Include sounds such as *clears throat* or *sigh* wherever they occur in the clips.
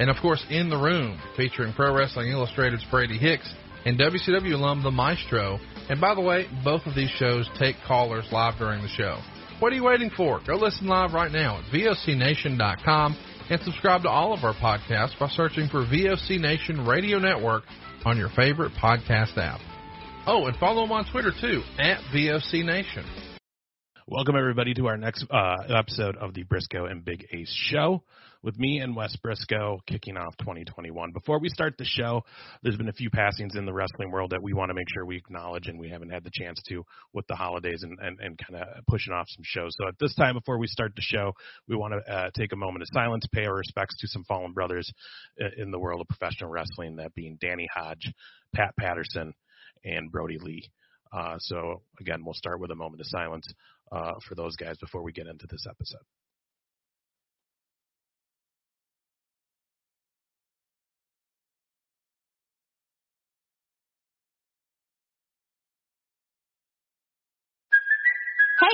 and of course, In the Room, featuring Pro Wrestling Illustrated's Brady Hicks and WCW alum The Maestro. And by the way, both of these shows take callers live during the show. What are you waiting for? Go listen live right now at VOCNation.com and subscribe to all of our podcasts by searching for VOC Nation Radio Network on your favorite podcast app. Oh, and follow them on Twitter too, at VOC Nation. Welcome, everybody, to our next uh, episode of the Briscoe and Big Ace Show with me and Wes Briscoe kicking off 2021. Before we start the show, there's been a few passings in the wrestling world that we want to make sure we acknowledge, and we haven't had the chance to with the holidays and, and, and kind of pushing off some shows. So at this time, before we start the show, we want to uh, take a moment of silence, pay our respects to some fallen brothers uh, in the world of professional wrestling, that being Danny Hodge, Pat Patterson, and Brodie Lee. Uh, so again, we'll start with a moment of silence uh, for those guys before we get into this episode.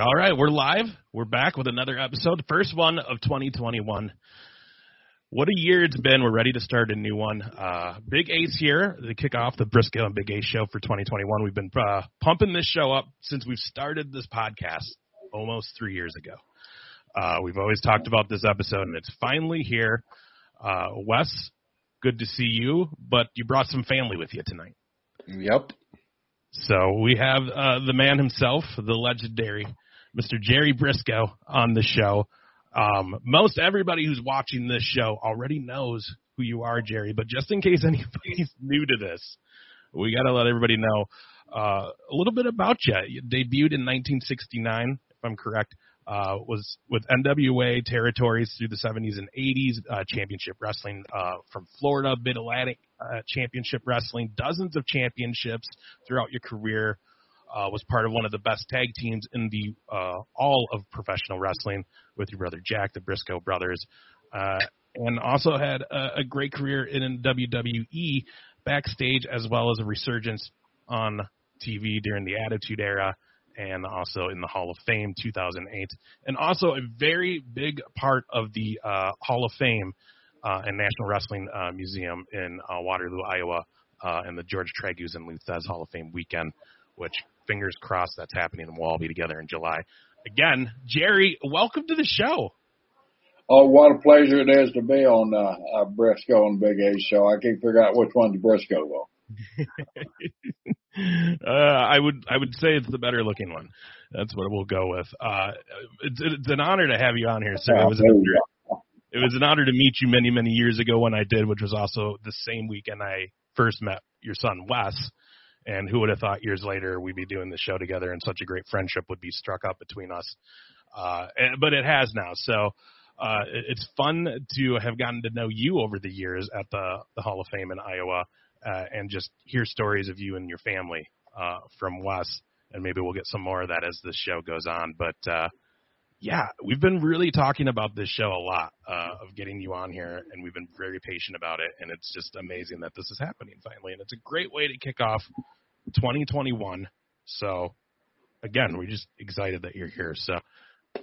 All right, we're live. We're back with another episode, first one of 2021. What a year it's been. We're ready to start a new one. Uh, Big Ace here to kick off the Briscoe and Big Ace show for 2021. We've been uh, pumping this show up since we've started this podcast almost three years ago. Uh, we've always talked about this episode, and it's finally here. Uh, Wes, good to see you, but you brought some family with you tonight. Yep. So we have uh, the man himself, the legendary Mr. Jerry Briscoe, on the show. Um, most everybody who's watching this show already knows who you are, Jerry. But just in case *laughs* anybody's new to this, we got to let everybody know uh, a little bit about you. You debuted in 1969, if I'm correct. Uh, was with NWA territories through the 70s and 80s, uh, championship wrestling uh, from Florida, Mid Atlantic uh, championship wrestling, dozens of championships throughout your career. Uh, was part of one of the best tag teams in the uh, all of professional wrestling with your brother Jack, the Briscoe brothers, uh, and also had a, a great career in WWE backstage as well as a resurgence on TV during the Attitude Era and also in the Hall of Fame 2008, and also a very big part of the uh, Hall of Fame uh, and National Wrestling uh, Museum in uh, Waterloo, Iowa, uh, and the George Tragos and Lou Thesz Hall of Fame weekend, which fingers crossed that's happening, and we'll all be together in July. Again, Jerry, welcome to the show. Oh, what a pleasure it is to be on uh, uh, Briscoe and Big A show. I can't figure out which one's Briscoe though. *laughs* uh, I would I would say it's the better looking one. That's what we'll go with. Uh, it's, it's an honor to have you on here, sir. It was, an honor, it was an honor to meet you many many years ago when I did, which was also the same weekend I first met your son Wes. And who would have thought years later we'd be doing the show together and such a great friendship would be struck up between us. Uh, and, but it has now. So uh, it's fun to have gotten to know you over the years at the, the Hall of Fame in Iowa uh, and just hear stories of you and your family uh, from Wes. And maybe we'll get some more of that as the show goes on. But uh, yeah, we've been really talking about this show a lot uh, of getting you on here, and we've been very patient about it. And it's just amazing that this is happening finally. And it's a great way to kick off 2021. So again, we're just excited that you're here. So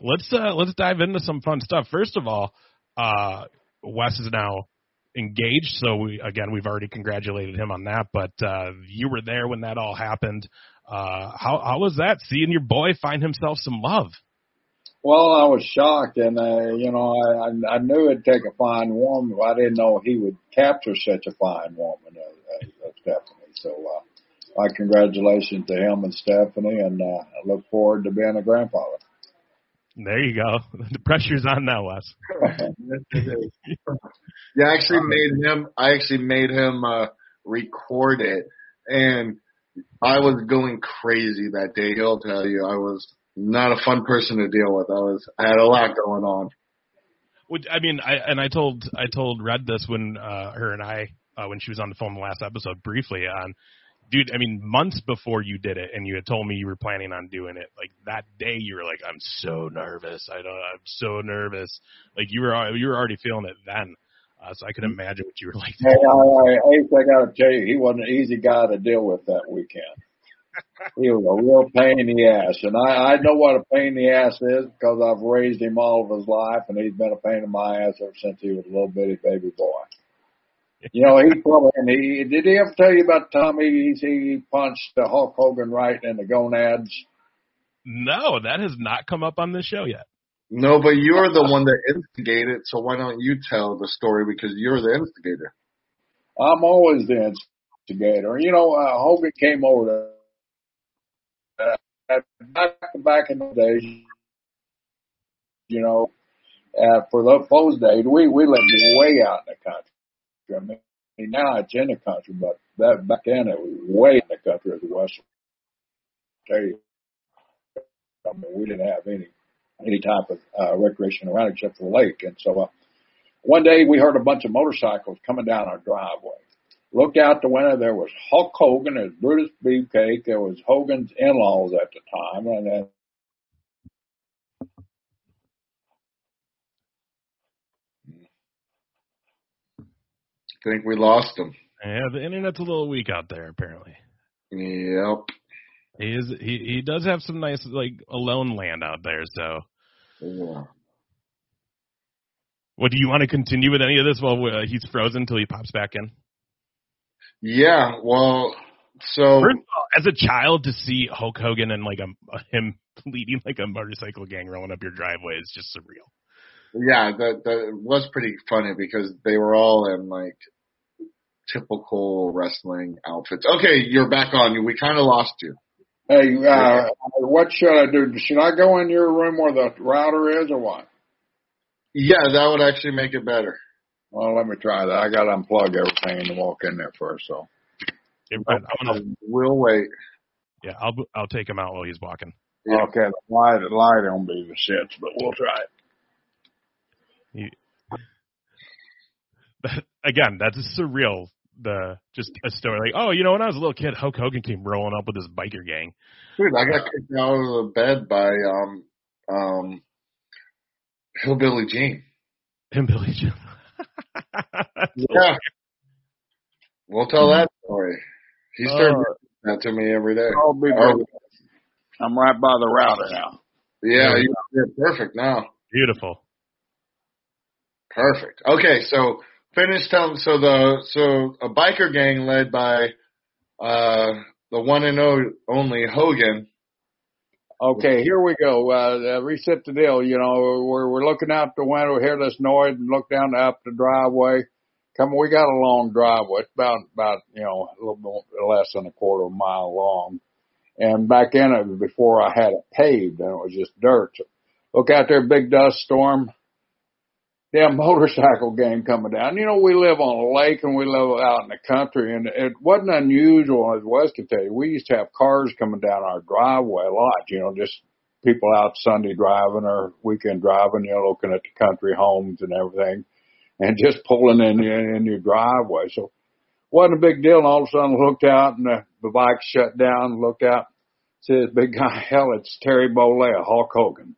let's uh, let's dive into some fun stuff. First of all, uh, Wes is now engaged, so we again we've already congratulated him on that. But uh, you were there when that all happened. Uh, how how was that seeing your boy find himself some love? Well, I was shocked, and uh, you know, I I knew it'd take a fine woman, but I didn't know he would capture such a fine woman as, as Stephanie. So, uh, my congratulations to him and Stephanie, and uh, I look forward to being a grandfather. There you go. *laughs* The pressure's on now, Wes. *laughs* yeah, I actually made him. I actually made him uh, record it, and I was going crazy that day. He'll tell you, I was not a fun person to deal with. I was. I had a lot going on. Which, I mean, I and I told I told Red this when uh, her and I uh, when she was on the phone the last episode briefly on dude, I mean, months before you did it and you had told me you were planning on doing it, like that day you were like, I'm so nervous. I don't, I'm so nervous. Like you were, you were already feeling it then. Uh, so I could imagine what you were like. Hey, I, I, I got to tell you, he wasn't an easy guy to deal with that weekend. He was a real pain in the ass, and I, I know what a pain in the ass is because I've raised him all of his life, and he's been a pain in my ass ever since he was a little bitty baby boy. You know, he probably, and he, did he ever tell you about Tommy? He, he punched the Hulk Hogan right in the gonads? No, that has not come up on this show yet. No, but you're the one that instigated, so why don't you tell the story because you're the instigator? I'm always the instigator. You know, uh, Hogan came over to, uh, back, back in the days, you know, uh, for those days, we, we lived way out in the country. I mean, now it's in the country, but that back then it was way in the country as the West. Tell you, I mean, we didn't have any any type of uh, recreation around except for the lake. And so uh, one day we heard a bunch of motorcycles coming down our driveway. Looked out the window. There was Hulk Hogan. There was Brutus Beefcake. There was Hogan's in-laws at the time, and then I think we lost him. Yeah, the internet's a little weak out there apparently. Yep. He is he he does have some nice like alone land out there, so yeah. What do you want to continue with any of this while uh, he's frozen until he pops back in? Yeah, well, so First of all, as a child to see Hulk Hogan and like a him *laughs* leading like a motorcycle gang rolling up your driveway is just surreal. Yeah, that that was pretty funny because they were all in like typical wrestling outfits. Okay, you're back on. We kind of lost you. Hey, uh, what should I do? Should I go in your room where the router is, or what? Yeah, that would actually make it better. Well, let me try that. I got to unplug everything and walk in there first. So, gonna, we'll wait. Yeah, I'll I'll take him out while he's walking. Yeah. Okay, the light the light don't be the shits, but we'll try it. He, *laughs* again, that's surreal the just a story like, oh, you know, when I was a little kid, Hulk Hogan came rolling up with his biker gang. Dude, I got kicked out of the bed by um um Hillbilly Jim. Hillbilly Jim. Yeah. We'll tell that story. He started uh, that to me every day. I'll be I'm right by the router now. Yeah, you're perfect now. Beautiful. Perfect. Okay, so finish telling. So the so a biker gang led by uh the one and only Hogan. Okay, here we go. Uh, reset the deal. You know, we're we're looking out the window, hear this noise, and look down up the driveway. Come, we got a long driveway. It's about about you know a little bit less than a quarter of a mile long. And back in it, before I had it paved, and it was just dirt. So look out there, big dust storm damn motorcycle gang coming down. You know, we live on a lake and we live out in the country and it wasn't unusual as Wes could tell you. We used to have cars coming down our driveway a lot, you know, just people out Sunday driving or weekend driving, you know, looking at the country homes and everything, and just pulling in in your driveway. So wasn't a big deal. And all of a sudden, looked out and the, the bike shut down. Looked out, see big guy. Hell, it's Terry Bollea, Hulk Hogan.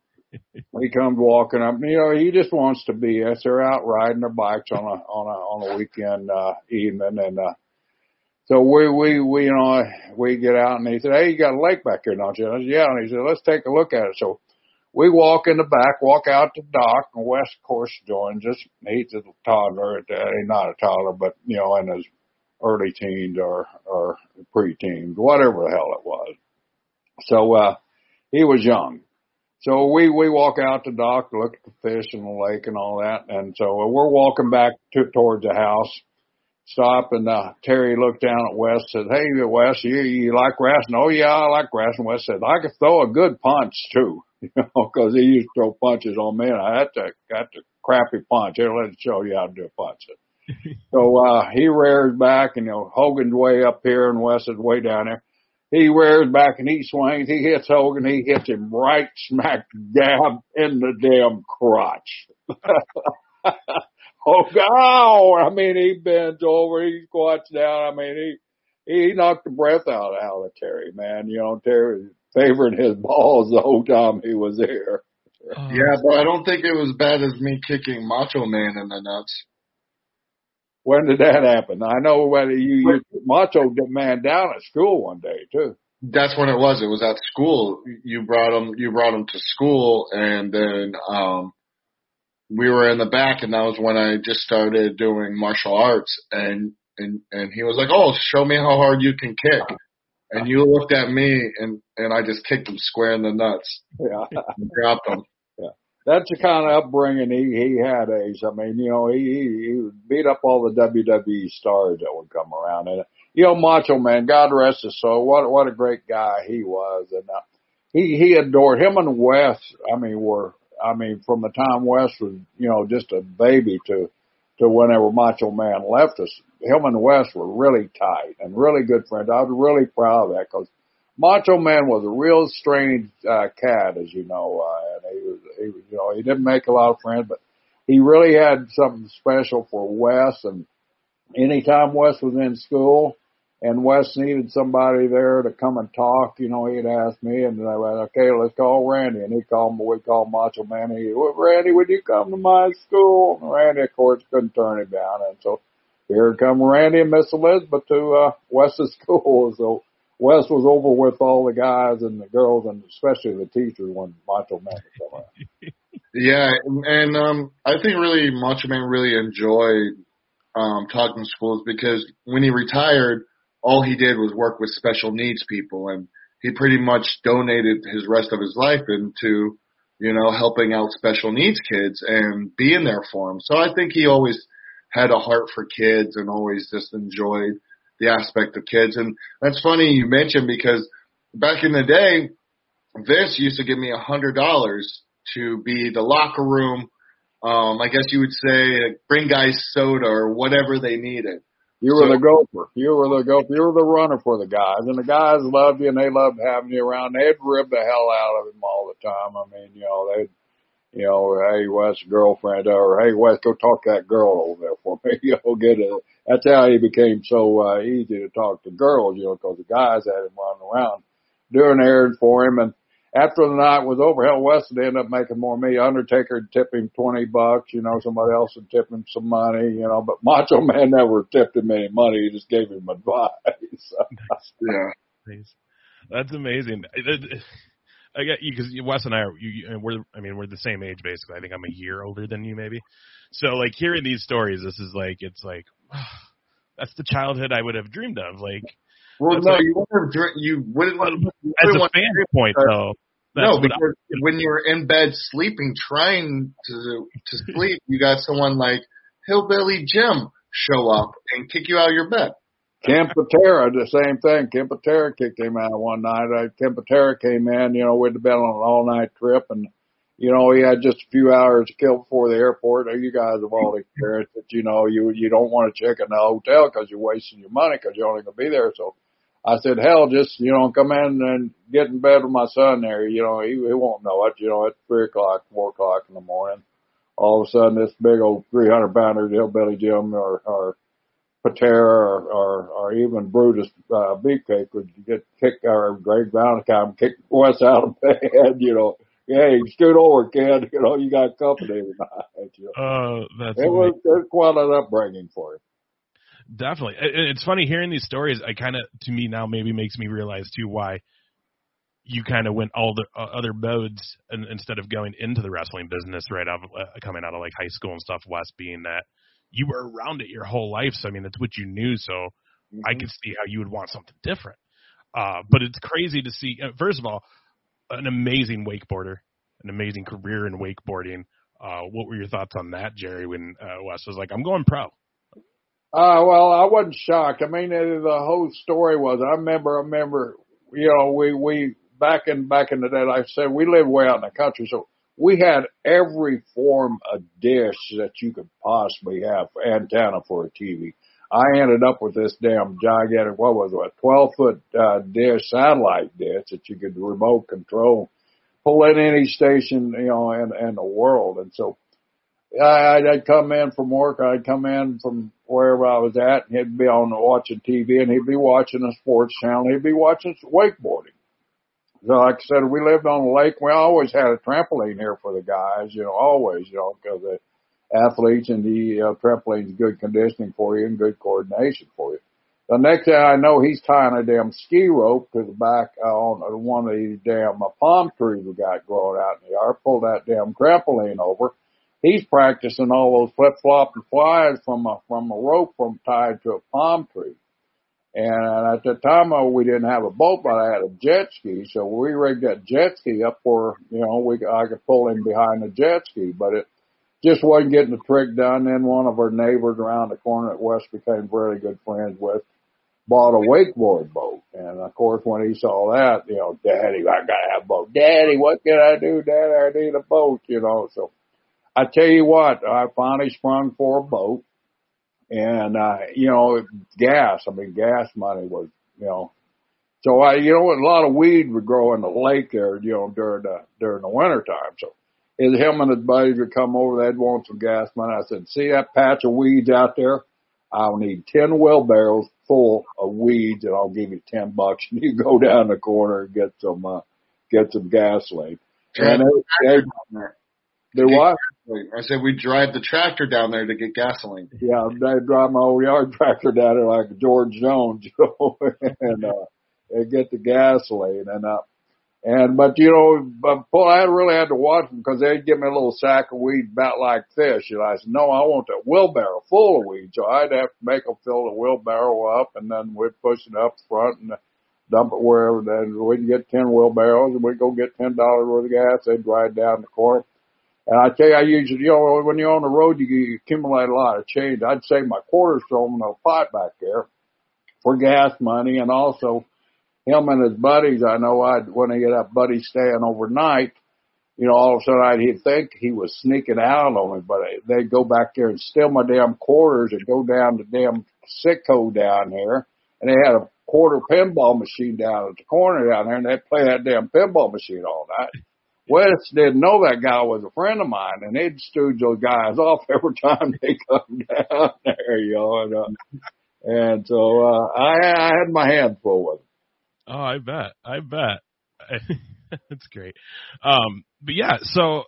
He comes walking up. You know, he just wants to be us. They're out riding their bikes on a on a on a weekend uh, evening, and uh, so we we we you know we get out and he said, "Hey, you got a lake back here, don't you?" I said, "Yeah." And he said, "Let's take a look at it." So we walk in the back, walk out to the dock, and Wes, of course, joins us. He's a toddler, uh, not a toddler, but you know, in his early teens or or preteens, whatever the hell it was. So uh, he was young. So we we walk out the dock, look at the fish and the lake and all that, and so we're walking back to, towards the house stop and uh, Terry looked down at Wes said, Hey Wes, you you like wrestling? Oh yeah, I like wrestling. Wes said, I could throw a good punch too, *laughs* you know, because he used to throw punches on me and I had to got the crappy punch. Here, let's show you how to do a punch. *laughs* so uh he rears back and you know Hogan's way up here and Wes is way down there. He rears back and he swings, he hits Hogan, he hits him right smack dab in the damn crotch. *laughs* Oh, God. I mean, he bends over, he squats down. I mean, he, he knocked the breath out, out of Terry, man. You know, Terry was favoring his balls the whole time he was there. Yeah, oh. but I don't think it was bad as me kicking Macho Man in the nuts. When did that happen? I know when you, you Macho Man down at school one day too. That's when it was. It was at school. You brought him. You brought him to school, and then um we were in the back and that was when I just started doing martial arts and and and he was like, "Oh, show me how hard you can kick." And you looked at me and and I just kicked him square in the nuts. Yeah, dropped him. That's the kind of upbringing he he had. Ace. I mean, you know, he he, he beat up all the WWE stars that would come around, and you know, Macho Man, God rest his soul. What what a great guy he was, and uh, he he adored him and Wes. I mean, were I mean, from the time Wes was, you know, just a baby to, to whenever Macho Man left us, him and Wes were really tight and really good friends. I was really proud of that because Macho Man was a real strange, uh, cat, as you know, uh, and he was, he you know, he didn't make a lot of friends, but he really had something special for Wes and anytime Wes was in school, and Wes needed somebody there to come and talk. You know, he'd ask me, and I went, "Okay, let's call Randy." And he called. We called Macho Man. He, well, Randy, would you come to my school? And Randy, of course, couldn't turn him down, and so here come Randy and Miss Elizabeth to uh, Wes's *laughs* school. So Wes was over with all the guys and the girls, and especially the teachers when Macho Man was around. *laughs* yeah, and um, I think really Macho Man really enjoyed um, talking schools because when he retired all he did was work with special needs people and he pretty much donated his rest of his life into, you know, helping out special needs kids and being there for them. So I think he always had a heart for kids and always just enjoyed the aspect of kids. And that's funny you mentioned because back in the day, Vince used to give me a hundred dollars to be the locker room. Um, I guess you would say bring guys soda or whatever they needed. You were so, the gopher. You were the gopher. You were the runner for the guys, and the guys loved you, and they loved having you around. They'd rib the hell out of him all the time. I mean, you know, they'd, you know, hey Wes, girlfriend, or hey Wes, go talk to that girl over there for me. *laughs* you know, get it. That's how he became so uh, easy to talk to girls, you know, because the guys had him running around doing errands for him, and after the night was over, hell, Wes would end up making more than me. Undertaker would tip him 20 bucks, you know, somebody else would tip him some money, you know, but Macho *laughs* Man never tipped him any money. He just gave him *laughs* advice. yeah. That's amazing. I get you because Wes and I are you, we're I mean we're the same age basically. I think I'm a year older than you maybe. So like hearing these stories, this is like it's like oh, *sighs* that's the childhood I would have dreamed of. Like well, no, like, you wouldn't have you wouldn't. As a fan point, though. No, because I, when you're in bed sleeping, trying to to *laughs* sleep, you got someone like Hillbilly Jim show up and kick you out of your bed. Ken Patera, the same thing. Ken Patera kicked him out one night. Uh, came in, you know, we'd been on an all night trip and, you know, he had just a few hours to kill before the airport. You guys have all experienced it. You know, you, you don't want to check in the hotel because you're wasting your money because you're only going to be there. So I said, hell, just, you know, come in and get in bed with my son there. You know, he, he won't know it. You know, it's three o'clock, four o'clock in the morning, all of a sudden this big old 300 pounder hillbilly Jim or, or Patera or, or, or even Brutus, uh, Beefcake would get kicked or Greg Valentine kick Wes out of bed, *laughs* you know. Hey, scoot over, kid. You know, you got company tonight. You know. Uh, that's it was, it was quite an upbringing for him. Definitely. It- It's funny hearing these stories. I kind of, to me now, maybe makes me realize too why you kind of went all the uh, other modes and, instead of going into the wrestling business right out of, uh, coming out of like high school and stuff. Wes being that you were around it your whole life, so I mean it's what you knew. So I Mm-hmm. could see how you would want something different. Uh, but it's crazy to see. uh, First of all, an amazing wakeboarder, an amazing career in wakeboarding. Uh, what were your thoughts on that, Jerry? When uh, Wes was like, "I'm going pro." Uh, well, I wasn't shocked. I mean, uh, the whole story was, I remember, I remember, you know, we, we, back in, back in the day, like I said, we lived way out in the country, so we had every form of dish that you could possibly have, antenna for a TV. I ended up with this damn gigantic, what was it, a 12 foot, uh, dish, satellite dish that you could remote control, pull in any station, you know, in, in the world. And so, I, I'd come in from work. I'd come in from wherever I was at, and he'd be on watching TV, and he'd be watching a sports channel. He'd be watching wakeboarding. So, like I said, we lived on the lake. We always had a trampoline here for the guys, you know, always, you know, because the athletes and the uh, trampoline's good conditioning for you and good coordination for you. The next thing I know, he's tying a damn ski rope to the back uh, on one of these damn uh, palm trees we got growing out in the yard. Pull that damn trampoline over he's practicing all those flip flop and flies from a from a rope from tied to a palm tree. And at the time, uh, we didn't have a boat, but I had a jet ski, so we rigged that jet ski up where you know we I could pull him behind the jet ski, but it just wasn't getting the trick done. Then one of our neighbors around the corner at Wes became very good friends with bought a wakeboard boat. And of course, when he saw that, you know, Daddy, I gotta have a boat. Daddy, what can I do? Daddy, I need a boat, you know, so I tell you what, I finally sprung for a boat and, uh, you know, gas, I mean, gas money was, you know, so I, you know, a lot of weed would grow in the lake there, you know, during the, during the winter time. So his, him and his buddies would come over, they'd want some gas money. I said, see that patch of weeds out there? I'll need 10 wheelbarrows full of weeds and I'll give you 10 bucks and *laughs* you go down the corner and get some, uh, get some gasoline. And they, they, they what? I said we drive the tractor down there to get gasoline. Yeah, they drive my old yard *laughs* tractor down there like George Jones, *laughs* you know, and uh, they get the gasoline and uh, and but you know, but Paul, I really had to watch them because they'd give me a little sack of weed about like this. You know, I said, no, I want a wheelbarrow full of weed, so I'd have to make them fill the wheelbarrow up, and then we'd push it up front and dump it wherever. Then we'd get ten wheelbarrows, and we'd go get ten dollars worth of gas. They'd ride down the corner. And I tell you, I usually, you know, when you're on the road, you, you accumulate a lot of change. I'd save my quarters from in a pot back there for gas money, and also him and his buddies. I know I'd when he had that buddy staying overnight, you know, all of a sudden I'd think he was sneaking out on me, but they'd go back there and steal my damn quarters and go down to damn Citgo down here, and they had a quarter pinball machine down at the corner down there, and they'd play that damn pinball machine all night. Wes didn't know that guy was a friend of mine, and they'd stooge those guys *laughs* off every time they come down *laughs* there, you know. And, uh, and so uh, I, I had my hand full with them. Oh, I bet. I bet. *laughs* That's great. Um, but yeah, so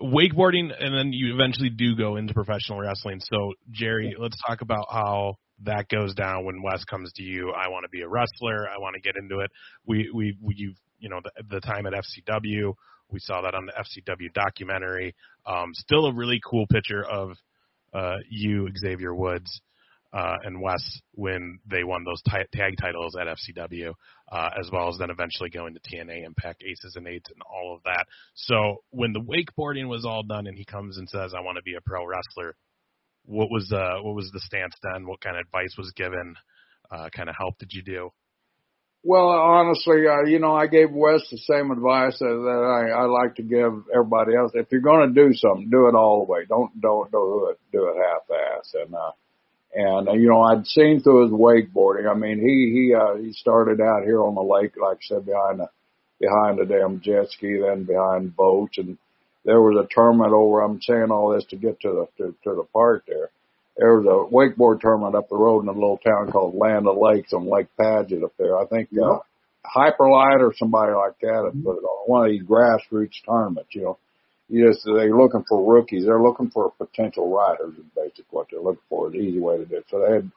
wakeboarding, and then you eventually do go into professional wrestling. So, Jerry, let's talk about how that goes down when Wes comes to you. I want to be a wrestler. I want to get into it. We, we, we you, you know, the, the time at FCW, we saw that on the FCW documentary. Um, still a really cool picture of uh, you, Xavier Woods, uh, and Wes when they won those t- tag titles at FCW, uh, as well as then eventually going to TNA Impact, Aces and Eights, and all of that. So when the wakeboarding was all done, and he comes and says, "I want to be a pro wrestler," what was uh, what was the stance then? What kind of advice was given? Uh, kind of help did you do? Well, honestly, uh, you know, I gave Wes the same advice that, I, I like to give everybody else. If you're going to do something, do it all the way. Don't don't do it do it half-ass. And uh, And, uh, you know, I'd seen through his wakeboarding. I mean, he, he, uh, he started out here on the lake, like I said, behind the, behind the damn jet ski, then behind boats. And there was a tournament over, I'm saying all this to get to the, to, to the park there. There was a wakeboard tournament up the road in a little town called Land of Lakes on Lake Padgett up there. I think, uh, Hyperlite or somebody like that had put it on one of these grassroots tournaments, you know. Yes, they're looking for rookies. They're looking for potential riders is basically what they're looking for, the easy way to do it. So they had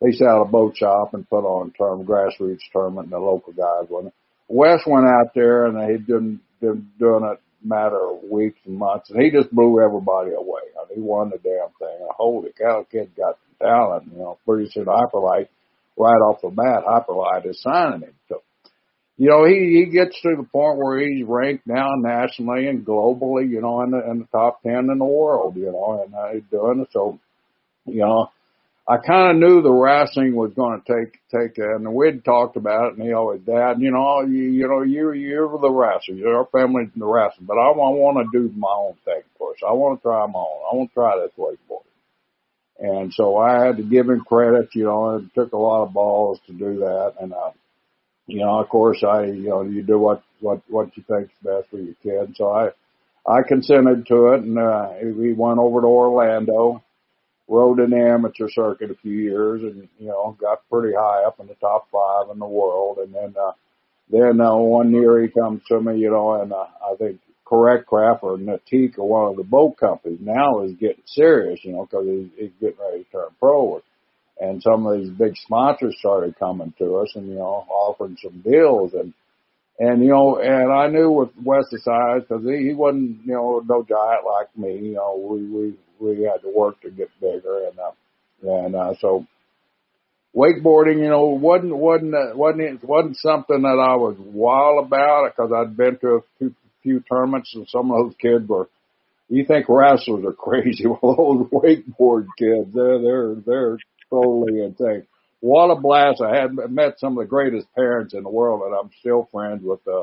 they set out a boat shop and put on a term grassroots tournament and the local guys won. Wes went out there and they had been, been doing it matter of weeks and months and he just blew everybody away. I mean, he won the damn thing. Holy cow, kid got talent, you know, pretty soon Hyperlite right off the bat, Hyperlite is signing him. So you know, he, he gets to the point where he's ranked now nationally and globally, you know, in the, in the top 10 in the world, you know, and uh, he's doing it. So, you know, I kind of knew the wrestling was going to take, take, uh, and we'd talked about it and he always, dad, you know, you, you know, you, you're the wrestler, you're our family's the wrestler, but I, I want to do my own thing first. I want to try my own. I want to try this wakeboarding. And so I had to give him credit, you know, it took a lot of balls to do that. And, uh, you know, of course, I, you know, you do what, what, what you think's best for your kid. So I, I consented to it and, uh, we went over to Orlando, rode in the amateur circuit a few years and, you know, got pretty high up in the top five in the world. And then, uh, then, uh, one year he comes to me, you know, and, uh, I think Correct Craft or Nautique or one of the boat companies now is getting serious, you know, cause he's, he's getting ready to turn pro. And some of these big sponsors started coming to us and, you know, offering some deals. And, and, you know, and I knew with Wes's size, cause he, he wasn't, you know, no giant like me, you know, we, we, we had to work to get bigger and, uh, and, uh, so wakeboarding, you know, wasn't, wasn't, uh, wasn't, wasn't something that I was wild about cause I'd been to a few, few tournaments and some of those kids were, you think wrestlers are *laughs* crazy. Well, those wakeboard kids, they're, they're, they're totally insane. What a blast. I had met some of the greatest parents in the world and I'm still friends with, uh,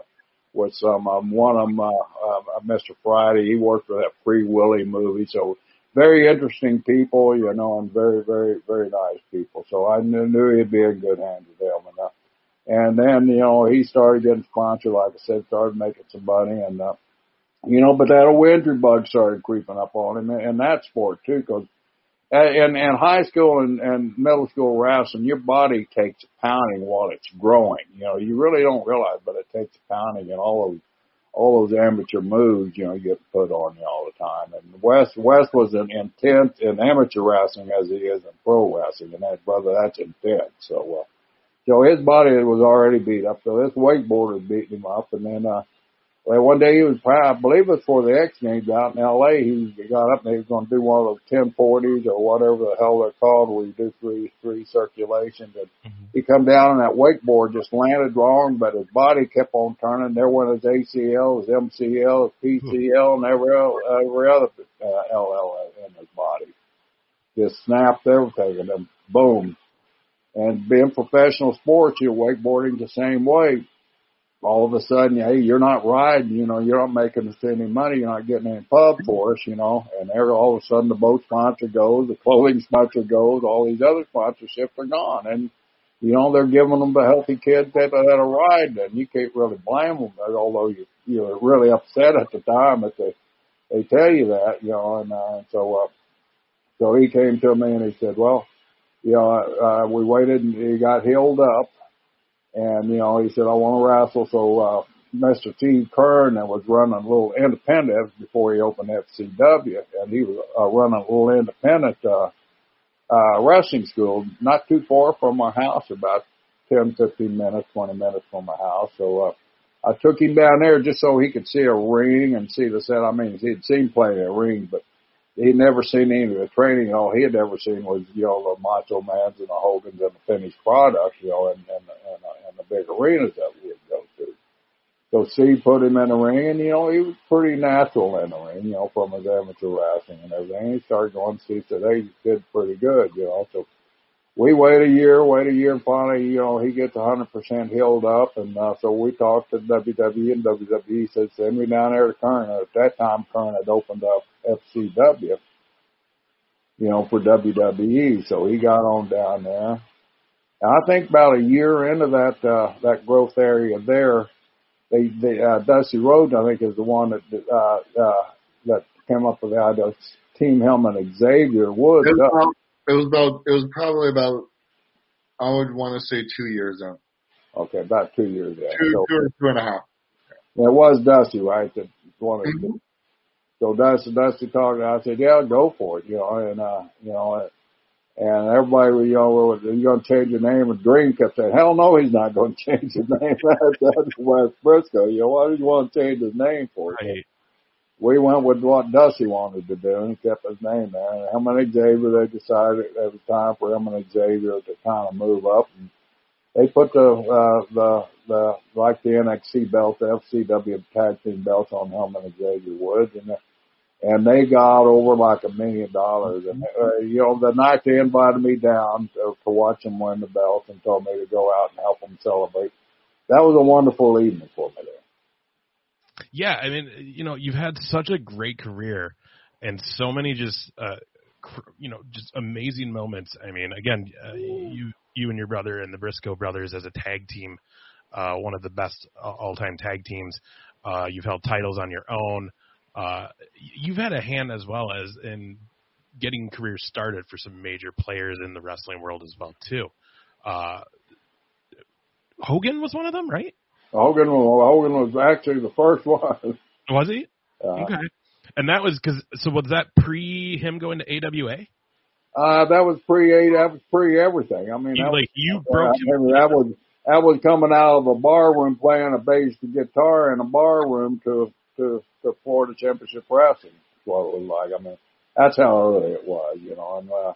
with some, um, one of them, uh, uh, Mr. Friday. He worked for that Free Willy movie. So very interesting people, you know, and very, very, very nice people. So I knew, knew he'd be in good hands with them. And, uh, and then, you know, he started getting sponsored, like I said, started making some money and, uh, you know, but that old injury bug started creeping up on him in that sport too, cause in, in high school and, and middle school wrestling, your body takes a pounding while it's growing. You know, you really don't realize, but it takes a pounding and all those, all those amateur moves, you know, get put on you all the time. And Wes, Wes was an intense in amateur wrestling as he is in pro wrestling. And that brother, that's intense. So, uh, so his body was already beat up. So this wakeboarder beat him up. And then, uh, well, one day he was, I believe it was for the X Games out in L.A. He got up and he was going to do one of those 1040s or whatever the hell they're called where you do three, three circulations. And mm-hmm. he come down on that wakeboard, just landed wrong, but his body kept on turning. There went his ACL, his MCL, his PCL, and every, every other uh, LL in his body. Just snapped everything and then boom. And being professional sports, you're wakeboarding the same way all of a sudden, hey, you're not riding, you know, you're not making us any money, you're not getting any pub for us, you know, and there all of a sudden the boat sponsor goes, the clothing sponsor goes, all these other sponsorships are gone. And, you know, they're giving them the healthy kids that, that are riding. And you can't really blame them, although you, you're really upset at the time that they, they tell you that, you know, and, uh, so, uh, so he came to me and he said, well, you know, uh, we waited and he got healed up and, you know, he said, I want to wrestle. So, uh, Mr. Steve Keirn that was running a little independent before he opened FCW and he was uh, running a little independent, uh, uh, wrestling school not too far from my house, about 10, 15 minutes, 20 minutes from my house. So, uh, I took him down there just so he could see a ring and see the set. I mean, he'd seen plenty of rings, but he'd never seen any of the training. All he had ever seen was, you know, the Macho Mans and the Hogans and the finished product, you know, and, and, and, and the big arenas that we would go to. So C put him in the ring and, you know, he was pretty natural in the ring, you know, from his amateur wrestling and everything. He started going, C said, hey, he did pretty good, you know, so we wait a year, wait a year, and finally, you know, he gets 100% healed up. And uh, so we talked to WWE, and WWE said, send me down there to Keirn. At that time, Keirn had opened up FCW. you know, for WWE. So he got on down there. And I think about a year into that uh, that growth area there, they, they uh, Dusty Rhodes I think is the one that uh, uh, that came up with the idea. Team Hellman Xavier Woods. About, it was about. It was probably about. I would want to say two years in. Okay, about two years ago. Two, so, two or two and a half. It was Dusty, right? That wanted Mm-hmm. to. So Dusty, Dusty talked. I said, "Yeah, go for it," you know, and uh, you know, and everybody, you know, are you going to change your name and drink? I said, "Hell no, he's not going *laughs* to change his name." *laughs* That's, that's Wes Briscoe. You know, why do you want to change his name for? Right. We went with what Dusty wanted to do and kept his name there. Him and Xavier, they decided it was time for and Xavier to kind of move up. And they put the uh, the the like the NXT belt, the FCW tag team belts on and Xavier Woods, and and they got over like a million dollars. And uh, you know, the night they invited me down to, to watch them win the belt and told me to go out and help them celebrate. That was a wonderful evening for me there. Yeah, I mean, you know, you've had such a great career and so many just, uh, cr- you know, just amazing moments. I mean, again, uh, you you and your brother and the Briscoe brothers as a tag team, uh, one of the best all time tag teams. Uh, you've held titles on your own. Uh, you've had a hand as well as in getting careers started for some major players in the wrestling world as well too. Uh, Hogan was one of them, right? Hogan, Hogan was actually the first *laughs* one. Was he? Uh, Okay. And that was because so was that pre him going to AWA? Uh, that was pre. That was pre everything. I mean, You, that like you was, broke uh, him. I mean, that was that was coming out of a bar room playing a bass guitar in a bar room to to to Florida Championship Wrestling. What it was like. I mean, that's how early it was, you know. And uh,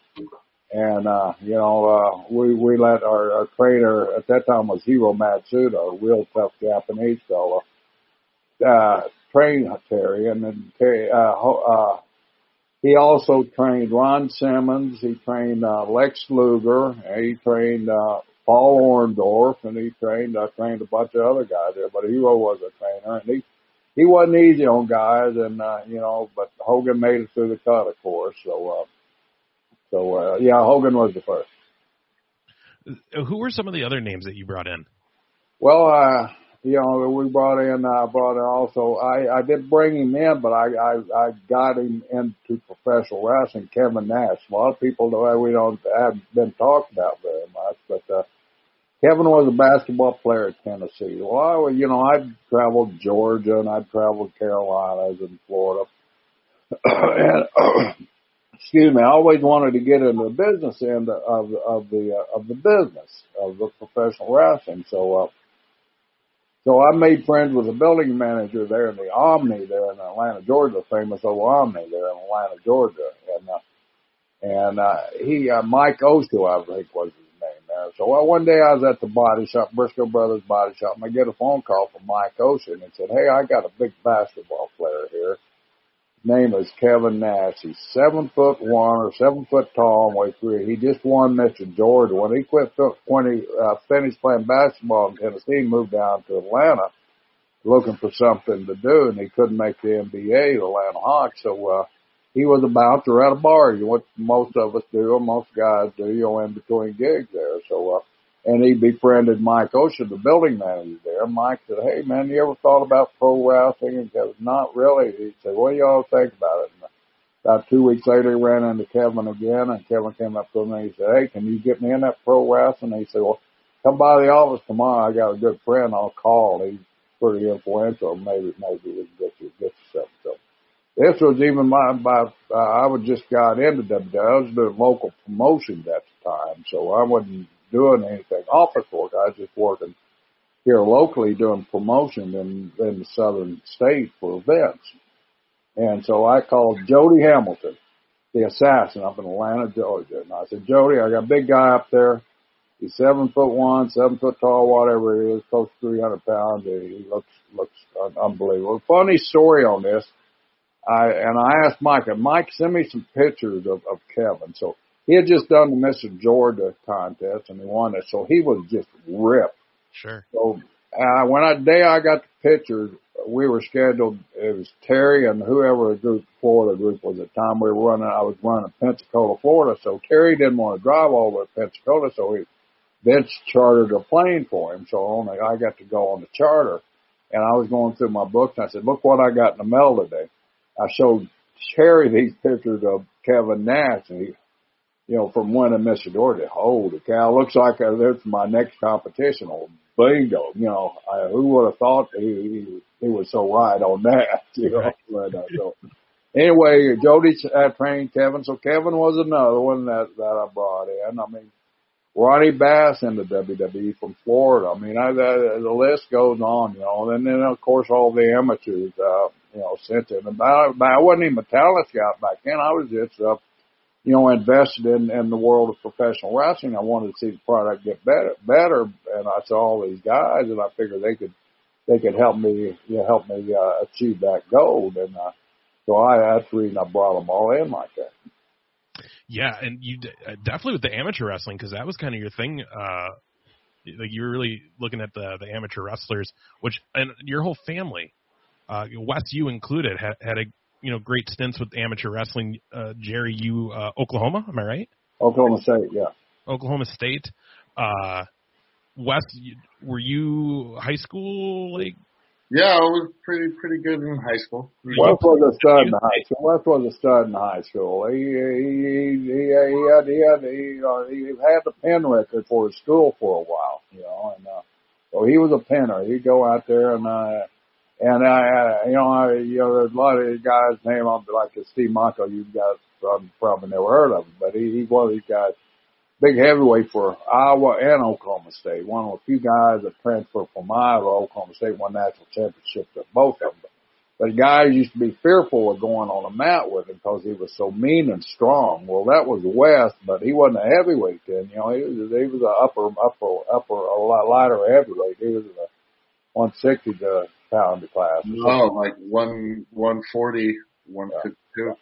and uh, you know, uh, we we let our, our trainer at that time was Hiro Matsuda, a real tough Japanese fella, uh, train Terry, and then Terry, uh, uh, he also trained Ron Simmons. He trained uh, Lex Luger. He trained uh, Paul Orndorff, and he trained uh, trained a bunch of other guys there. But Hiro was a trainer, and he he wasn't easy on guys, and uh, you know. But Hogan made it through the cut, of course. So uh, so uh, yeah, Hogan was the first. Who were some of the other names that you brought in? Well, uh, you know, we brought in, uh, brought in also, I, I did bring him in, but I, I, I got him into professional wrestling, Kevin Nash. A lot of people know we don't have been talked about very much, but, uh, Kevin was a basketball player at Tennessee. Well, I, you know, I'd traveled Georgia and I'd traveled Carolinas and Florida. *clears throat* and, excuse me, I always wanted to get into the business end of, of the, uh, of the business of the professional wrestling. So, uh, so I made friends with the building manager there in the Omni there in Atlanta, Georgia, famous old Omni there in Atlanta, Georgia. And, uh, and, uh, he, uh, Mike Osho, I think was his name there. So uh, one day I was at the body shop, Briscoe Brothers body shop, and I get a phone call from Mike Osho and he said, Hey, I got a big basketball player here. Name is Kevin Nash. He's seven foot one or seven foot tall weighs three. He just won Mr. Georgia. When he quit, when he uh, finished playing basketball in Tennessee, moved down to Atlanta looking for something to do, and he couldn't make the NBA, the Atlanta Hawks. So uh, he was a bouncer at a bar. You know what most of us do, or most guys do, you know, in between gigs there. So, uh, and he befriended Mike Ocean, the building manager there. Mike said, "Hey man, you ever thought about pro wrestling?" And goes, "Not really." He said, "What do y'all think about it?" And about two weeks later, he ran into Kevin again, and Kevin came up to him and he said, "Hey, can you get me in that pro wrestling?" He said, "Well, come by the office tomorrow. I got a good friend. I'll call. He's pretty influential. Maybe maybe we can get you get you something." So this was even my my. Uh, I was just got into WWE. I was doing local promotions at the time, so I wasn't doing anything office work. I was just working here locally doing promotion in in the southern state for events. And so I called Jody Hamilton, the assassin up in Atlanta, Georgia. And I said, Jody, I got a big guy up there. He's seven foot one, seven foot tall, whatever he is, close to 300 pounds. He looks, looks unbelievable. Funny story on this. I, and I asked Mike, and Mike send me some pictures of, of Kevin. So he had just done the Mr. Georgia contest and he won it. So he was just ripped. Sure. So uh, when I day I got the pictures we were scheduled. It was Terry and whoever the group, Florida group was at the time. We were running. I was running Pensacola, Florida. So Terry didn't want to drive all the way to Pensacola, so he Vince chartered a plane for him. So only I got to go on the charter. And I was going through my books and I said, "Look what I got in the mail today." I showed Terry these pictures of Kevin Nash, and he, you know, from winning Mr. Georgia. Holy cow! Looks like uh, that's my next competition. Oh, bingo! You know, I, who would have thought he, he was so right on that? *laughs* You know, but, uh, so anyway, Jody uh, trained Kevin, so Kevin was another one that that I brought in. I mean, Ronnie Bass in the WWE from Florida. I mean, I, the, the list goes on, you know. And then of course all the amateurs, uh, you know, sent in. And I, I wasn't even a talent scout back then. I was just, uh, you know, invested in, in the world of professional wrestling. I wanted to see the product get better, better. And I saw all these guys and I figured they could, they could help me, you know, help me, uh, achieve that goal. And, uh, so I, that's the reason I brought them all in like that. Yeah, and you uh, definitely with the amateur wrestling because that was kind of your thing. Uh, like you were really looking at the the amateur wrestlers, which and your whole family, uh, Wes, you included, had had a you know great stints with amateur wrestling. Uh, Jerry, you uh, Oklahoma, am I right? Oklahoma State, yeah. Oklahoma State. Uh, Wes, were you high school like yeah, I was pretty pretty good in high school. Wes was a stud in high school. Wes was a stud in high school. He he he he had he had he, uh, he had the pen record for his school for a while, you know, and uh, so he was a penner. He'd go out there and uh and I uh, you know I you know there's a lot of guys name on like Steve Monko. You guys probably, probably never heard of him, but he one of these guys big heavyweight for Iowa and Oklahoma State. One of a few guys that transferred from Iowa Oklahoma State won national championships at both of them. But guys used to be fearful of going on a mat with him because he was so mean and strong. Well, that was Wes, but he wasn't a heavyweight then. You know, he was he was an upper upper upper a lot lighter heavyweight. He was the 160 pound class. No, like one 140, 152. Yeah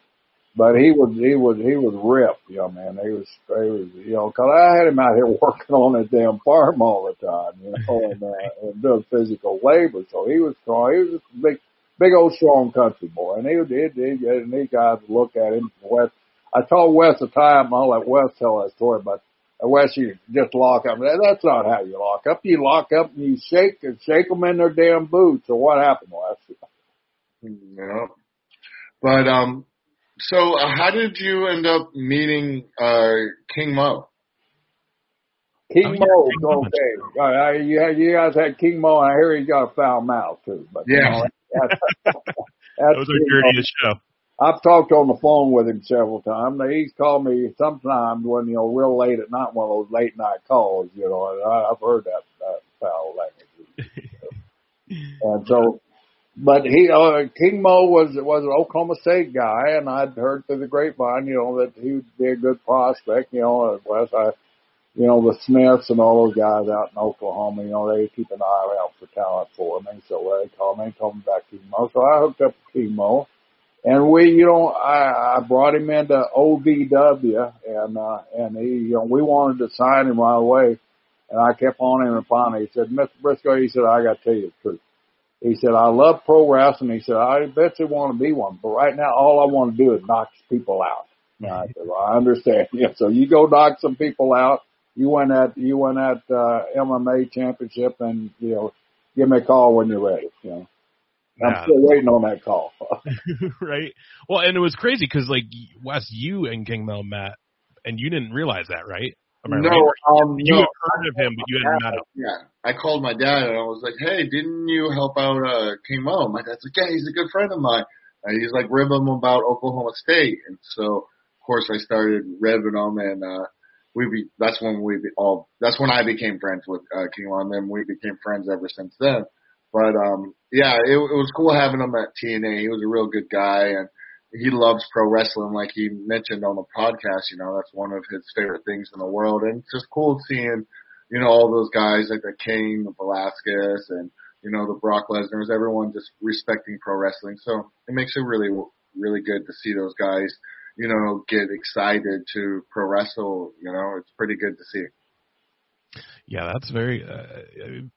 but he was he was he was ripped, you know, man. He was he was you know, cause I had him out here *laughs* working on that damn farm all the time, you know, and, uh, and doing physical labor. So he was strong. He was a big big old strong country boy, and he would he, he, and these guys look at him. Wes, I told Wes the time I'll let Wes tell that story, but Wes, you just lock up. That's not how you lock up. You lock up and you shake and shake them in their damn boots. Or what happened, Wes? Yeah. But um, so, uh, how did you end up meeting uh, King Mo? King oh, Mo, okay. Uh, you, you guys had King Mo, and I hear he's got a foul mouth too. But yeah, you know, *laughs* that's, that's that was our dirtiest show. I've talked on the phone with him several times. He's called me sometimes when you know real late at night, one of those late night calls. You know, and I, I've heard that, that foul language. *laughs* and so but he, uh, King Mo was, was an Oklahoma State guy and I'd heard through the grapevine, you know, that he would be a good prospect, you know, Wes, I, you know, the Smiths and all those guys out in Oklahoma, you know, they keep an eye out for talent for. And so they called me told me about King Mo. So I hooked up with King Mo and we, you know, I, I brought him into OVW and, uh, and he, you know, we wanted to sign him right away. And I kept on him and finally he said, Mr. Brisco, he said, I got to tell you the truth. He said, I love pro wrestling. He said, I bet you want to be one, but right now all I want to do is knock people out. And I said, well, I understand. *laughs* Yeah, so you go knock some people out. You win that, you win that, uh, MMA championship and, you know, give me a call when you're ready, you know. I'm yeah. still waiting on that call. *laughs* *laughs* right. Well, and it was crazy because like Wes, you and King Mo met, and you didn't realize that, right? Am I no, right? um, you no. had heard of him, but you hadn't met him. *laughs* Yeah, I called my dad and I was like, "Hey, didn't you help out uh, King Mo?" My dad's like, "Yeah, he's a good friend of mine." And he's like ribbing him about Oklahoma State, and so of course I started ribbing him, and uh, we be that's when we be all that's when I became friends with uh, King Mo, and then we became friends ever since then. But um, yeah, it, it was cool having him at TNA. He was a real good guy, and he loves pro wrestling, like he mentioned on the podcast. You know, that's one of his favorite things in the world, and it's just cool seeing, you know, all those guys like the King, the Velasquez, and you know the Brock Lesnar's. Everyone just respecting pro wrestling, so it makes it really, really good to see those guys, you know, get excited to pro wrestle. You know, it's pretty good to see. Yeah, that's very. Uh,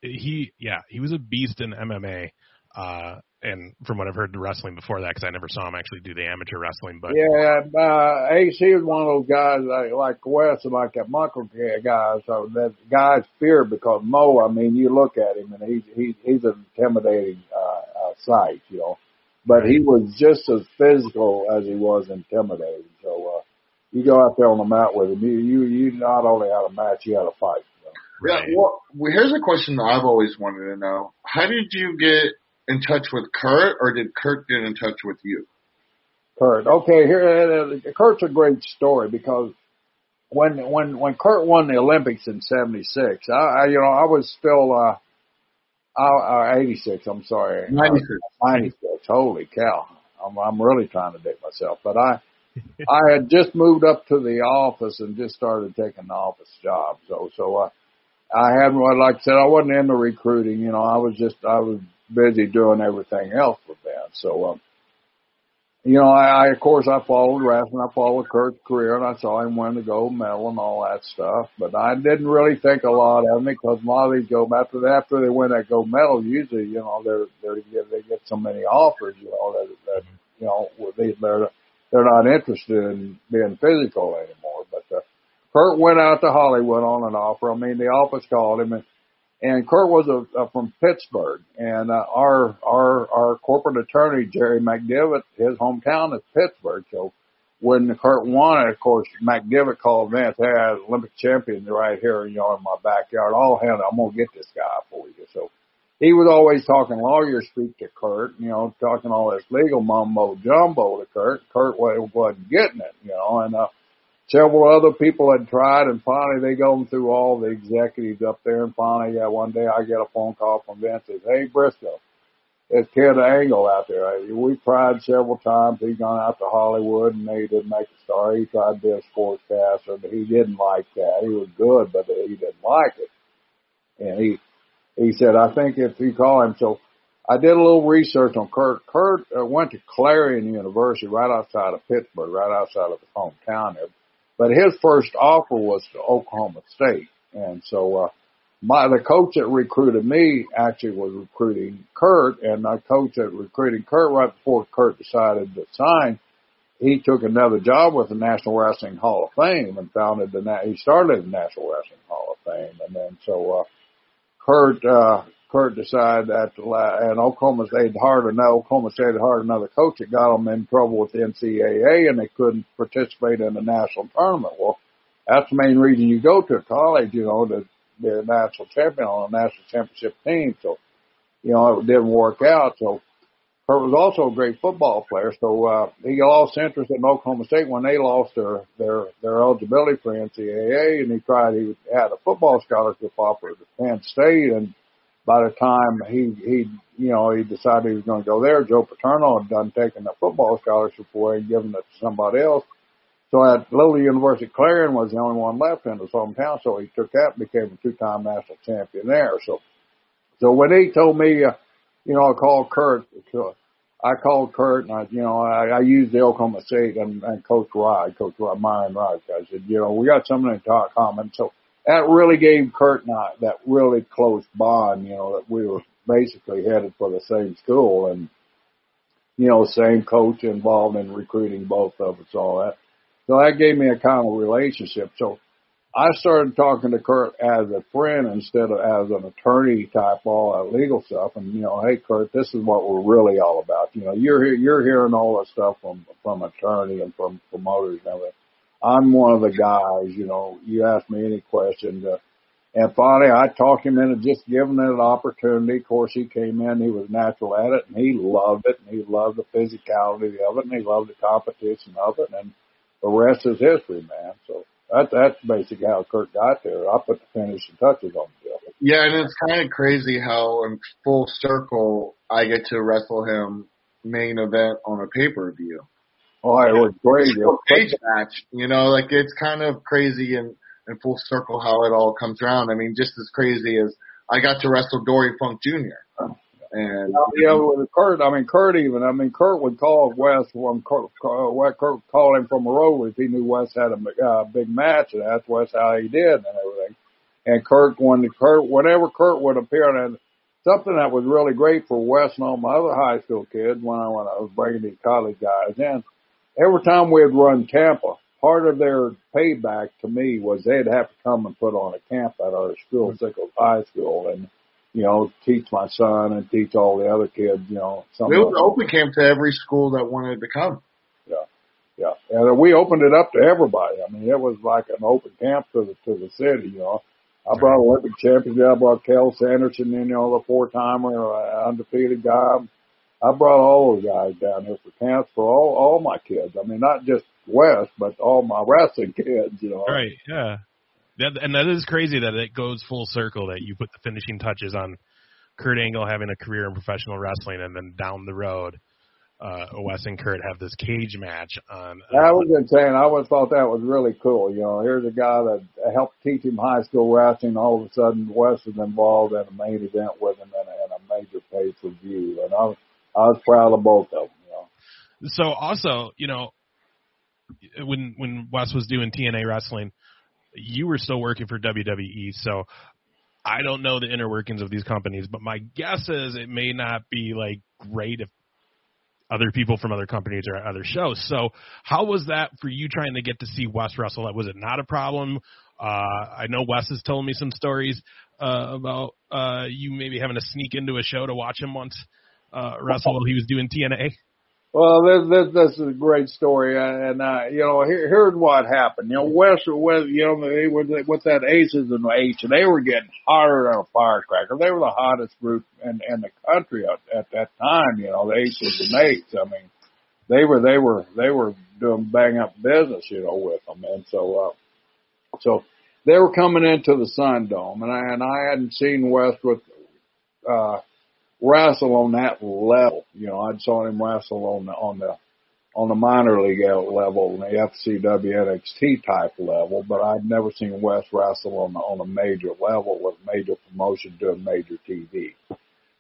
he yeah, he was a beast in MMA. Uh, and from what I've heard, the wrestling before that because I never saw him actually do the amateur wrestling. But Yeah, uh, he was one of those guys like, like Wes and like that Muckle guy. So that guys fear because Mo, I mean, you look at him and he's he, he's an intimidating uh, uh, sight, you know. But he was just as physical as he was intimidating. So uh, you go out there on the mat with him, you you you not only had a match, you had a fight. Yeah, well, well, here's a question that I've always wanted to know. How did you get in touch with Kurt, or did Kurt get in touch with you? Kurt. Okay, here uh, Kurt's a great story because when when when Kurt won the Olympics in '76, I, I you know I was still uh, I, uh '86. I'm sorry, 96. '96. Holy cow! I'm I'm really trying to date myself, but I I had just moved up to the office and just started taking the office job. So so uh, I had well, like I said, I wasn't into recruiting. You know, I was just I was busy doing everything else with that. So. Um, you know, I, I of course I followed wrestling. I followed Kurt's career, and I saw him win the gold medal and all that stuff. But I didn't really think a lot of him because a lot of these gold after after they win that gold medal, usually you know they're they're they get so many offers, you know that that you know they they're they're not interested in being physical anymore. Uh, Kurt went out to Hollywood on an offer. I mean, the office called him and and Kurt was a, a from Pittsburgh, and uh, our our our corporate attorney Jerry McDevitt, his hometown is Pittsburgh. So when Kurt won it, of course, McDevitt called Vince, "Hey, I Olympic champion right here, you know, in my backyard. All hand, I'm gonna get this guy for you." So he was always talking lawyer speak to Kurt, you know, talking all this legal mumbo jumbo to Kurt. Kurt wasn't getting it, you know, and uh, several other people had tried, and finally they go through all the executives up there, and finally, yeah, one day I get a phone call from Vince says, "Hey, Brisco, it's Ted Angle out there. We tried several times. He's gone out to Hollywood, and they didn't make a star. He tried a sportscaster, but he didn't like that. He was good, but he didn't like it. And he he said, I think if you call him, so." I did a little research on Kurt. Kurt uh, went to Clarion University right outside of Pittsburgh, right outside of his hometown there but his first offer was to Oklahoma State. And so, uh, my, the coach that recruited me actually was recruiting Kurt and the coach that recruited Kurt right before Kurt decided to sign, he took another job with the National Wrestling Hall of Fame and founded the, he started the National Wrestling Hall of Fame. And then so, uh, Kurt, uh, Kurt decided that, and Oklahoma State hard enough, Oklahoma State hard another coach that got them in trouble with the NCAA and they couldn't participate in the national tournament. Well, that's the main reason you go to college, you know, to be a national champion on a national championship team. So, you know, it didn't work out. So Kurt was also a great football player. So, uh, he lost interest in Oklahoma State when they lost their, their, their eligibility for NCAA and he tried, he had a football scholarship offer to Penn State and by the time he he you know he decided he was going to go there, Joe Paterno had done taken a football scholarship away and given it to somebody else. So at Little University, Clarion was the only one left in his hometown, so he took that and became a two-time national champion there. So, so when he told me, uh, you know, I called Kurt. So I called Kurt and I, you know, I, I used the Oklahoma State and, and Coach Rod, Coach Rod, Myron Rod. I said, you know, we got something in common. So that really gave Kurt and I that really close bond, you know, that we were basically headed for the same school and, you know, same coach involved in recruiting both of us, all that. So that gave me a kind of relationship. So I started talking to Kurt as a friend instead of as an attorney type all that legal stuff. And, you know, hey, Kurt, this is what we're really all about. You know, you're, you're hearing all that stuff from, from attorney and from promoters and everything. I'm one of the guys, you know, you ask me any question. Uh, and finally, I talked him into just giving it an opportunity. Of course, he came in, he was natural at it, and he loved it, and he loved the physicality of it, and he loved the competition of it, and the rest is history, man. So that, that's basically how Kurt got there. I put the finishing touches on the deal. Yeah, and it's kind of crazy how in full circle I get to wrestle him main event on a pay-per-view. Oh, it was great. It was match, you know, like it's kind of crazy and in full circle how it all comes around. I mean, just as crazy as I got to wrestle Dory Funk Jr. And yeah, with Kurt, I mean Kurt even. I mean Kurt would call Wes from Kurt, Kurt, Kurt call him from a road if he knew Wes had a uh, big match, and that's Wes how he did and everything. And Kurt, when Kurt, whenever Kurt would appear, and something that was really great for Wes and all my other high school kids when I when I was bringing these college guys in. Every time we'd run Tampa, part of their payback to me was they'd have to come and put on a camp at our school, Sickles High School, and you know teach my son and teach all the other kids. You know, It some was open camp to every school that wanted to come. Yeah, yeah, and we opened it up to everybody. I mean, it was like an open camp to the to the city. You know, I brought Olympic champions. I brought Cael Sanderson, you know, the four timer, uh, undefeated guy. I brought all those guys down here for camps for all all my kids. I mean, not just Wes, but all my wrestling *laughs* kids. You know, Right. Yeah. That, and that is crazy that it goes full circle that you put the finishing touches on Kurt Angle having a career in professional wrestling, and then down the road, uh, Wes and Kurt have this cage match on. uh, That was insane. I always thought that was really cool. You know, here's a guy that helped teach him high school wrestling. All of a sudden, Wes is involved in a main event with him and a, and a major pay per view. And I was, I was proud of both of them. You know, so also, you know, when when Wes was doing TNA wrestling, you were still working for WWE. So I don't know the inner workings of these companies, but my guess is it may not be like great if other people from other companies at other shows. So how was that for you trying to get to see Wes wrestle? Was it not a problem? Uh, I know Wes has told me some stories uh, about uh, you maybe having to sneak into a show to watch him once uh, wrestle while he was doing TNA. Well, this, this, this is a great story, and uh, you know, here, here's what happened. You know, Wes, Wes, you know, they were with that Aces and Eights, and they were getting hotter than a firecracker. They were the hottest group in, in the country at, at that time. You know, the Aces and Eights. I mean, they were they were they were doing bang up business, you know, with them, and so uh, so they were coming into the Sun Dome, and I and I hadn't seen Wes with. uh wrestle on that level. You know, I'd saw him wrestle on the on the on the minor league level, the FCW NXT type level, but I'd never seen Wes wrestle on the, on a major level with major promotion doing major TV.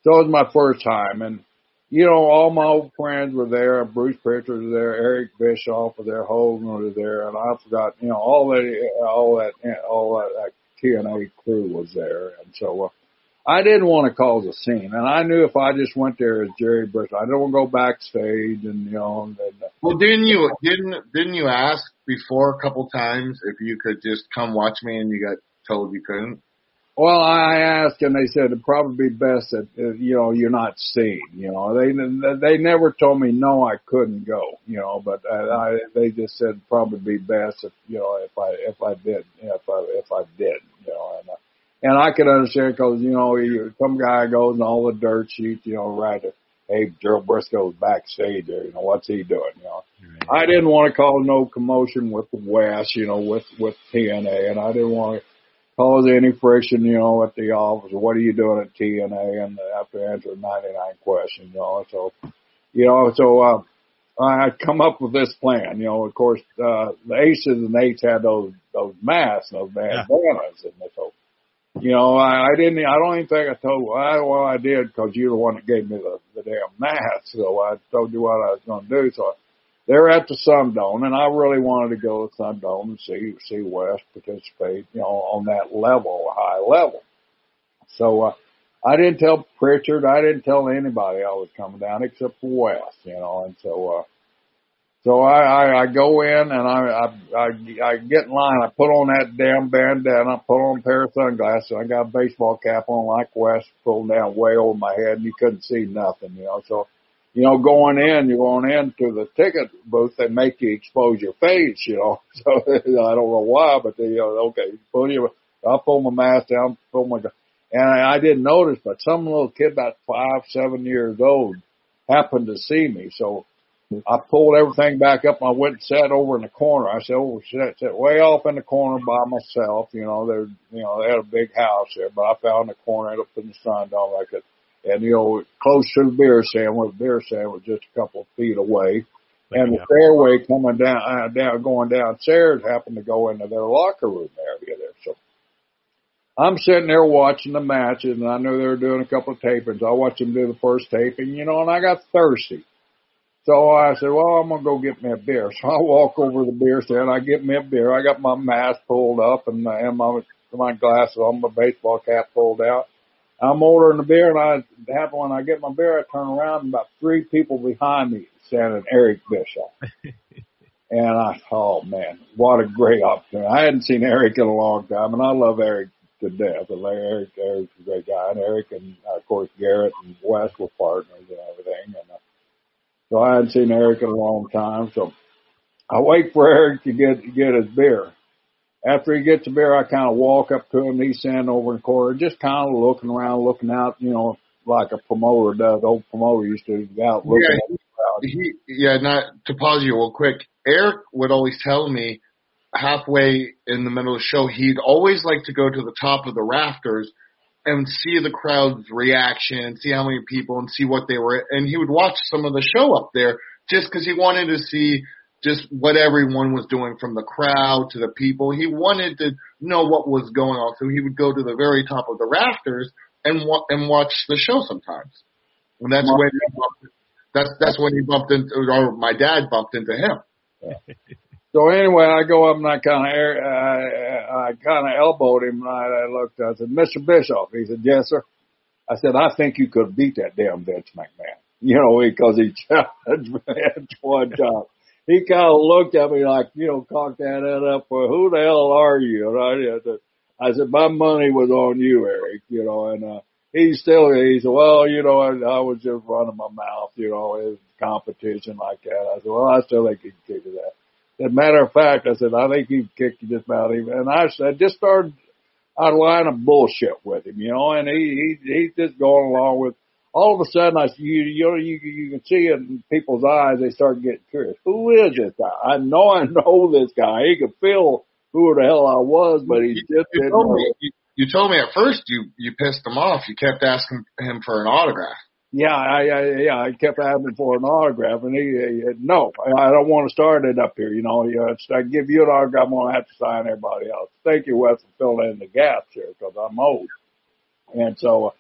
So it was my first time, and you know, all my old friends were there. Bruce Pritchard was there, Eric Bischoff was there, Hogan was there, and I forgot, you know, all that, all that, all that, that TNA crew was there, and so. Uh, I didn't want to cause a scene, and I knew if I just went there as Jerry Bush, I to go backstage and you know. And, and, Well, didn't you didn't didn't you ask before a couple times if you could just come watch me, and you got told you couldn't? well, I asked, and they said it'd probably be best that uh, you know you're not seen. You know, they they never told me no, I couldn't go. You know, but uh, I they just said probably be best if you know if I if I did if I if I did. You know, and. Uh, and I could understand because, you know, you, some guy goes and all the dirt sheets, you know, right. Hey, Gerald Brisco's backstage there. You know, what's he doing? You know, I didn't want to cause no commotion with the West, you know, with, with TNA and I didn't want to cause any friction, you know, at the office. What are you doing at TNA? And I have to answer 99 questions, you know, so, you know, so, uh, I come up with this plan. You know, of course, uh, the aces and eights had those, those masks, those bandanas, and so, you know, I, I didn't. I don't even think I told. I, well, I did because you're the one that gave me the, the damn mask. So I told you what I was going to do. So they're at the Sun Dome, and I really wanted to go to Sun Dome and see see Wes participate. You know, on that level, high level. So uh, I didn't tell Pritchard. I didn't tell anybody I was coming down except for Wes. You know, and so. uh so I, I, I go in and I, I, I, get in line. I put on that damn bandana. I put on a pair of sunglasses. I got a baseball cap on like Wes, pulled down way over my head, and you couldn't see nothing, you know. So, you know, going in, you're going into the ticket booth. They make you expose your face, you know. *laughs* So I don't know why, but they, you know, okay, pull your. I pull my mask down, pull my, and I, I didn't notice, but some little kid about five, seven years old happened to see me, so I pulled everything back up and I went and sat over in the corner. I said, oh, sat, sat way off in the corner by myself. You know, there, you know, they had a big house there, but I found the corner up in the sun down like it. And, you know, close to the beer stand where the beer stand was just a couple of feet away. And the fairway coming down, uh, down, going downstairs happened to go into their locker room area there. So I'm sitting there watching the matches and I knew they were doing a couple of tapings. I watched them do the first taping, you know, and I got thirsty. So I said, well, I'm going to go get me a beer. *laughs* So I walk over to the beer stand. I get me a beer. I got my mask pulled up and, and my, my glasses on, my baseball cap pulled out. I'm ordering the beer and I happen when I get my beer, I turn around and about three people behind me standing Eric Bischoff. *laughs* and I thought, oh man, what a great opportunity. I hadn't seen Eric in a long time and I love Eric to death. And Eric, Eric's a great guy and Eric and uh, of course Garrett and Wes were partners and everything. And uh, so I hadn't seen Eric in a long time. So I wait for Eric to get, get his beer after he gets the beer, I kind of walk up to him. He's standing over in the corner, just kind of looking around, looking out, you know, like a promoter does. The old promoter used to go out looking Yeah, at the crowd. he, yeah, not to pause you real quick. Eric would always tell me halfway in the middle of the show, he'd always like to go to the top of the rafters and see the crowd's reaction and see how many people and see what they were. And he would watch some of the show up there just because he wanted to see just what everyone was doing from the crowd to the people. He wanted to know what was going on. So he would go to the very top of the rafters and wa- and watch the show sometimes. And that's when he bumped, that's that's when he bumped into or my dad bumped into him. *laughs* So anyway, I go up and I kind of, I, I kind of elbowed him and I, looked, I said, Mr. Bischoff. He said, yes, sir. I said, I think you could beat that damn Vince McMahon. *laughs* You know, because he challenged *laughs* me one time. He kind of looked at me like, you know, cocked that head up. Well, who the hell are you? And I, said, I said, my money was on you, Eric. You know, and uh, he still, he said, well, you know, I, I was just running my mouth. You know, it was competition like that. I said, well, I still think he can his ass. As a matter of fact, I said, I think he kicked you just about even. And I said, just started out of line of bullshit with him, you know, and he, he, he's just going along with, all of a sudden I, you, you know, you, you can see it in people's eyes, they start getting curious. Who is this guy? I know I know this guy. He could feel who the hell I was, but he just You didn't told know. me, you, you told me at first you you pissed him off. You kept asking him for an autograph. Yeah, I, I, yeah, I kept asking for an autograph, and he, he no, I, don't want to start it up here. You know, you I give you an autograph, I'm gonna have to sign everybody else. Thank you, Wes, for filling in the gaps here because I'm old, and so, uh,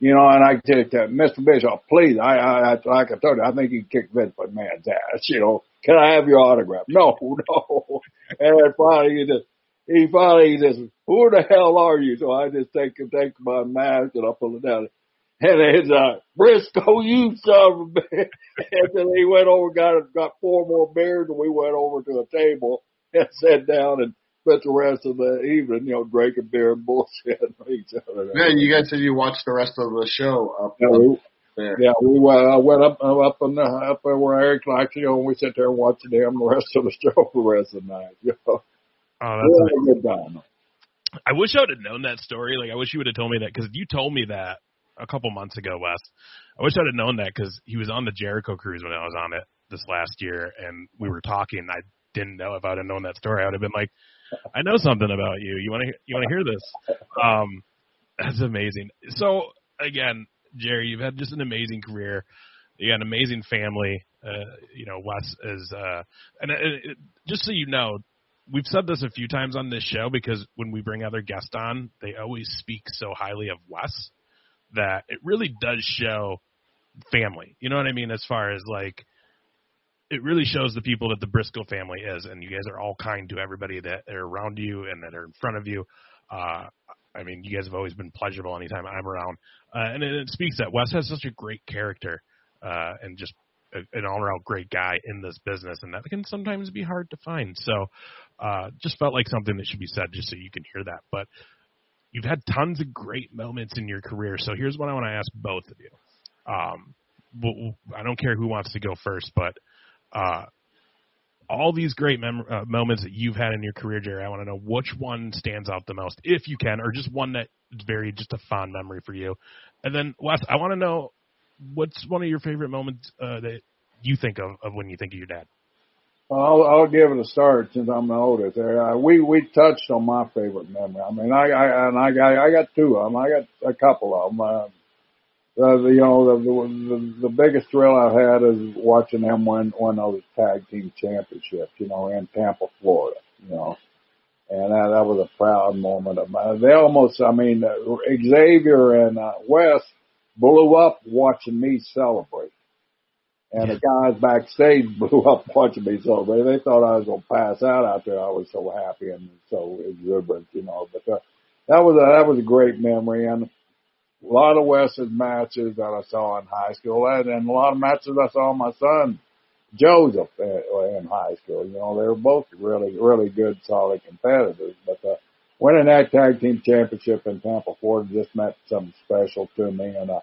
you know, and I said, to Mr. Bischoff, please, I, I, I, like I told you, I think he kicked Vince McMahon's ass. You know, can I have your autograph? No, *laughs* no. And then finally, he just, he finally just, who the hell are you? So I just take take my mask and I pull it down. And it's uh Brisco, you son of a bitch. And then he went over, got got four more beers, and we went over to a table and sat down and spent the rest of the evening, you know, drinking beer and bullshit *laughs* with each other. Yeah, you guys said you watched the rest of the show up, Yeah, we, there. yeah, we went, I went up uh, up in the, up there where Eric likes, you know, and we sat there and watched him the rest of the *laughs* show for the rest of the night. You know, Oh, that's had a good time. I wish I would have known that story. Like, I wish you would have told me that because if you told me that a couple months ago, Wes. I wish I'd have known that because he was on the Jericho cruise when I was on it this last year, and we were talking. I didn't know if I'd have known that story. I would have been like, I know something about you. You want to you want to hear this? Um, that's amazing. So again, Jerry, you've had just an amazing career. You got an amazing family. Uh, you know, Wes is, uh, and it, it, just so you know, we've said this a few times on this show because when we bring other guests on, they always speak so highly of Wes that it really does show family. You know what I mean? As far as like, it really shows the people that the Brisco family is, and you guys are all kind to everybody that are around you and that are in front of you. Uh, I mean, you guys have always been pleasurable anytime I'm around, uh, and it, it speaks that Wes has such a great character uh, and just a, an all-around great guy in this business, and that can sometimes be hard to find. So, uh, just felt like something that should be said, just so you can hear that. But you've had tons of great moments in your career. So here's what I want to ask both of you. Um, well, I don't care who wants to go first, but uh, all these great mem- uh, moments that you've had in your career, Jerry, I want to know which one stands out the most, if you can, or just one that is very just a fond memory for you. And then Wes, I want to know what's one of your favorite moments uh, that you think of, of when you think of your dad. Well, I'll, I'll give it a start since I'm the oldest. Uh, we we touched on my favorite memory. I mean, I, I and I got I got two of them. I got a couple of them. Uh, the, the you know the, the the biggest thrill I've had is watching them win win those tag team championships. You know, in Tampa, Florida. You know, and that that was a proud moment of mine. They almost, I mean, uh, Xavier and uh, Wes blew up watching me celebrate. And the guys backstage *laughs* blew up watching me celebrate. They thought I was gonna pass out out there. I was so happy and so exuberant, you know. But uh, that was a that was a great memory. And a lot of Wes's matches that I saw in high school, and, and a lot of matches I saw my son Joseph uh, in high school. You know, they were both really, really good, solid competitors. But uh, winning that tag team championship in Tampa, Florida, just meant something special to me, and uh,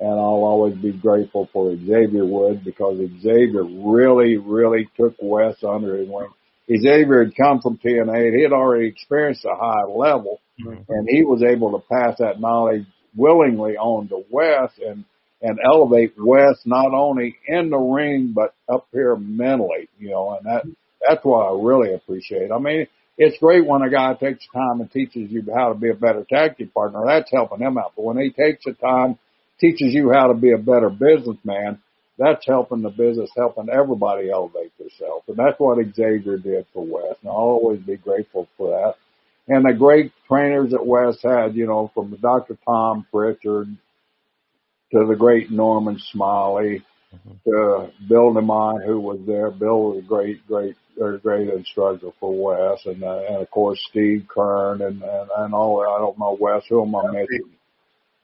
and I'll always be grateful for Xavier Wood because Xavier really, really took Wes under his wing. Xavier had come from TNA. He had already experienced a high level, mm-hmm. and he was able to pass that knowledge willingly on to Wes and and elevate Wes not only in the ring but up here mentally, you know, and that that's what I really appreciate. I mean, it's great when a guy takes time and teaches you how to be a better tag team partner. That's helping him out. But when he takes the time, teaches you how to be a better businessman, that's helping the business, helping everybody elevate themselves. And that's what Xavier did for Wes. And I'll always be grateful for that. And the great trainers that Wes had, you know, from Dr. Tom Pritchard to the great Norman Smiley mm-hmm. to Bill DeMott, who was there. Bill was a great, great, great instructor for Wes. And, uh, and of course, Steve Keirn and, and, and all, I don't know Wes, who am I missing?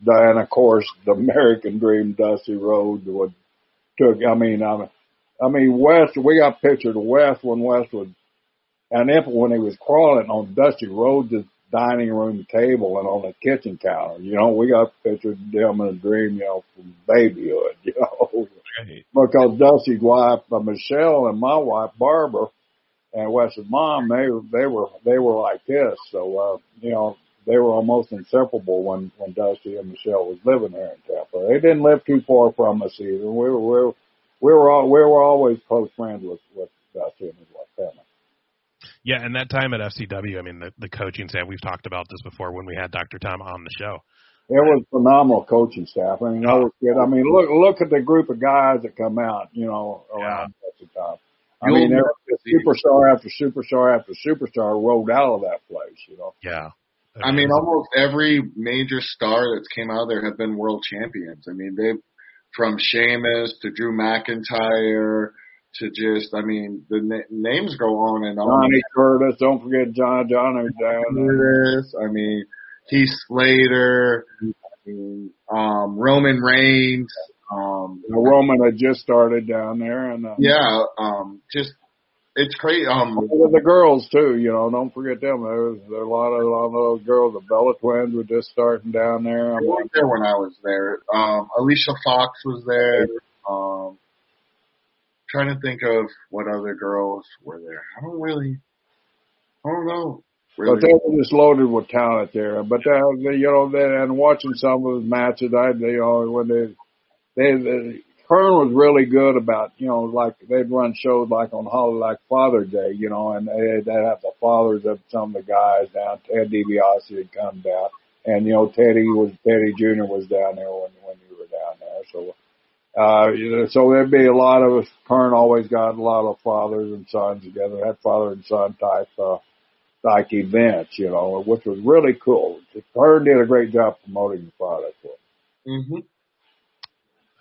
And of course, the American Dream, Dusty Rhodes would took, I mean, I mean, I mean, Wes, we got pictures of Wes when Wes was, and if when he was crawling on Dusty Rhodes' dining room table and on the kitchen counter, you know, we got pictures of them in a dream, you know, from babyhood, *laughs* you know, right. because Dusty's wife, uh, Michelle, and my wife, Barbara, and Wes's mom, they they were they were like this. So uh, you know, they were almost inseparable when when Dusty and Michelle was living there in Tampa. They didn't live too far from us either. We were we were we were, all, we were always close friends with with Dusty and his wife family. Yeah, and that time at FCW, I mean, the, the coaching staff. We've talked about this before when we had Dr. Tom on the show. It was phenomenal coaching staff. I mean, I was good. I mean, look look at the group of guys that come out, you know, around yeah. Dr. Tom. I mean, there was superstar after superstar after superstar rolled out of that place, you know. Yeah. I mean, almost every major star that's came out there have been world champions. I mean, they've from Sheamus to Drew McIntyre to just, I mean, the na- names go on and on. Johnny Curtis, don't forget John Johnny Curtis. I mean, Heath Slater, I mean, um, Roman Reigns. Um, Roman had just started down there, and uh, yeah, um, just it's crazy. Um, the girls too, you know, don't forget them. There's there a lot of a lot of those girls. The Bella twins were just starting down there. I was there when I was there. Um, Alicia Fox was there. Um, trying to think of what other girls were there. I don't really, I don't know. Really. But they were just loaded with talent there. But uh, you know, they, and watching some of the matches, I they all when they they, they Keirn was really good about, you know, like they'd run shows like on holiday, like Father's Day, you know, and they'd, have the fathers of some of the guys down. Ted DiBiase had come down, and you know, Teddy was Teddy Jr. was down there when when you were down there. So, uh, so there'd be a lot of Keirn always got a lot of fathers and sons together. Had father and son type uh, like events, you know, which was really cool. Keirn did a great job promoting the product. Mm-hmm.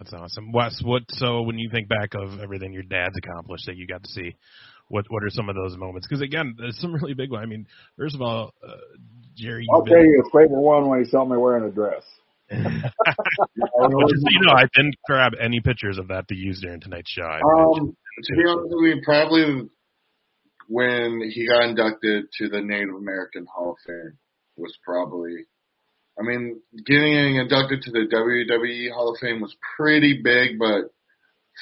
That's awesome, Wes. What so when you think back of everything your dad's accomplished that you got to see, what what are some of those moments? Because again, there's some really big ones. I mean, first of all, uh, Jerry. I'll tell you his favorite one when he saw me wearing a dress. *laughs* Just, you know, I didn't grab any pictures of that to use during tonight's show. Um, to be honest with you, probably when he got inducted to the Native American Hall of Fame was probably I mean, getting inducted to the WWE Hall of Fame was pretty big, but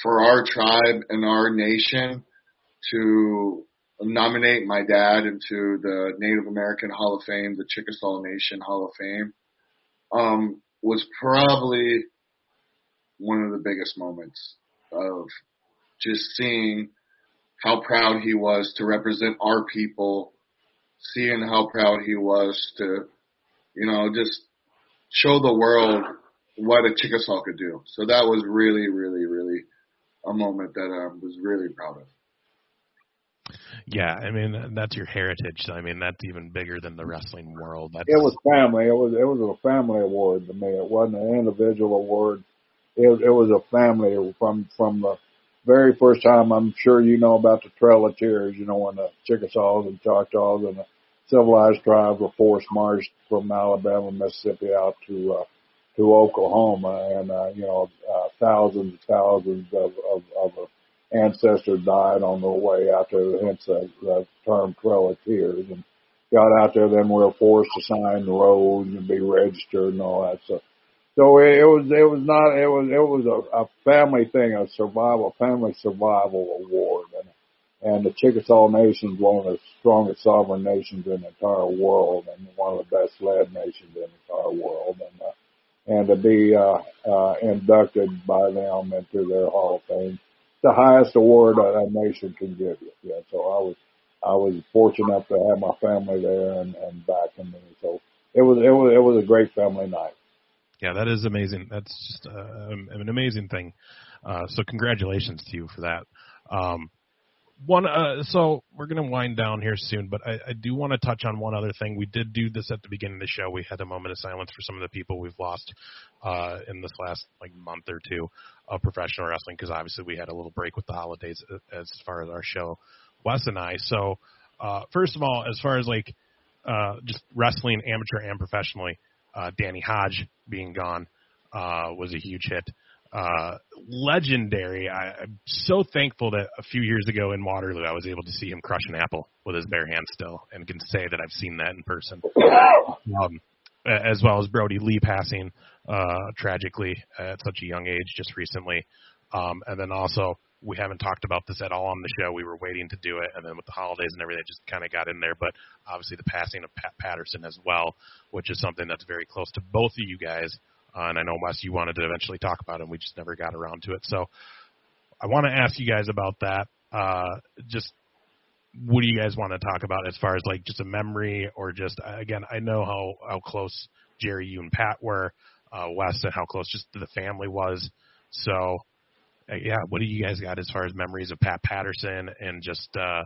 for our tribe and our nation to nominate my dad into the Native American Hall of Fame, the Chickasaw Nation Hall of Fame, um, was probably one of the biggest moments of just seeing how proud he was to represent our people, seeing how proud he was to you know, just show the world what a Chickasaw could do. So that was really, really, really a moment that I was really proud of. Yeah, I mean that's your heritage. I mean that's even bigger than the wrestling world. That's... It was family. It was it was a family award to me. It wasn't an individual award. It it was a family from from the very first time. I'm sure you know about the Trail of Tears. You know when the Chickasaws and Choctaws and the civilized tribes were forced marched from Alabama, Mississippi out to uh, to Oklahoma, and uh, you know, uh, thousands, thousands of, of, of ancestors died on the way out there. Hence the, the term Trail of Tears. And got out there, then we were forced to sign the road and be registered and all that stuff. So it, it was, it was not, it was, it was a, a family thing, a survival, family survival award. And, and the Chickasaw Nation is one of the strongest sovereign nations in the entire world and one of the best led nations in the entire world. And, uh, and to be, uh, uh, inducted by them into their Hall of Fame, the highest award a, a nation can give you. Yeah. So I was, I was fortunate enough to have my family there and, and backing me. So it was, it was, it was a great family night. Yeah, that is amazing. That's just uh, an amazing thing. Uh, so congratulations to you for that. Um, one, uh, so we're going to wind down here soon, but I, I do want to touch on one other thing. We did do this at the beginning of the show. We had a moment of silence for some of the people we've lost uh, in this last like month or two of professional wrestling because obviously we had a little break with the holidays uh, as far as our show, Wes and I. So uh, first of all, as far as like uh, just wrestling, amateur and professionally, uh, Danny Hodge being gone was a huge hit uh, legendary. I, I'm so thankful that a few years ago in Waterloo, I was able to see him crush an apple with his bare hands still, and can say that I've seen that in person. Um, as well as Brodie Lee passing uh, tragically at such a young age just recently, um, and then also we haven't talked about this at all on the show. We were waiting to do it, and then with the holidays and everything, it just kind of got in there. But obviously, the passing of Pat Patterson as well, which is something that's very close to both of you guys. Uh, and I know Wes, you wanted to eventually talk about it, and we just never got around to it. So I want to ask you guys about that. Uh, just what do you guys want to talk about as far as like just a memory or just again? I know how how close Jerry, you and Pat were, uh, Wes, and how close just the family was. So uh, yeah, what do you guys got as far as memories of Pat Patterson and just uh,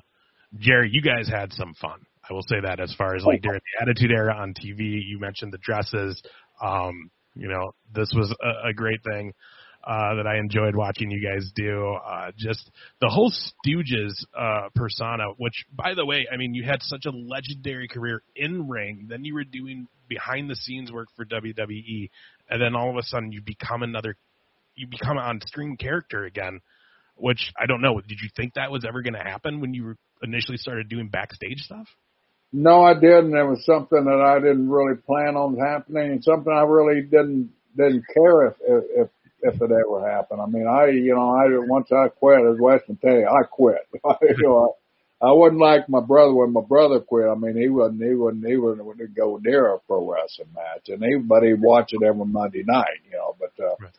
Jerry? You guys had some fun. I will say that as far as like during the Attitude Era on TV, you mentioned the dresses. Um, you know, this was a, a great thing uh, that I enjoyed watching you guys do. Uh, just the whole Stooges uh, persona, which, by the way, I mean, you had such a legendary career in ring, then you were doing behind the scenes work for WWE, and then all of a sudden you become another, you become an on-screen character again. Which I don't know. Did you think that was ever going to happen when you initially started doing backstage stuff? No, I didn't. It was something that I didn't really plan on happening, and something I really didn't didn't care if if if it ever happened. I mean, I you know, I once I quit, as Wes can tell you, I quit. *laughs* you know, I, I wasn't like my brother when my brother quit. I mean, he wouldn't he wouldn't he wouldn't go near a pro wrestling match, and everybody watch it every Monday night. You know, but uh, right.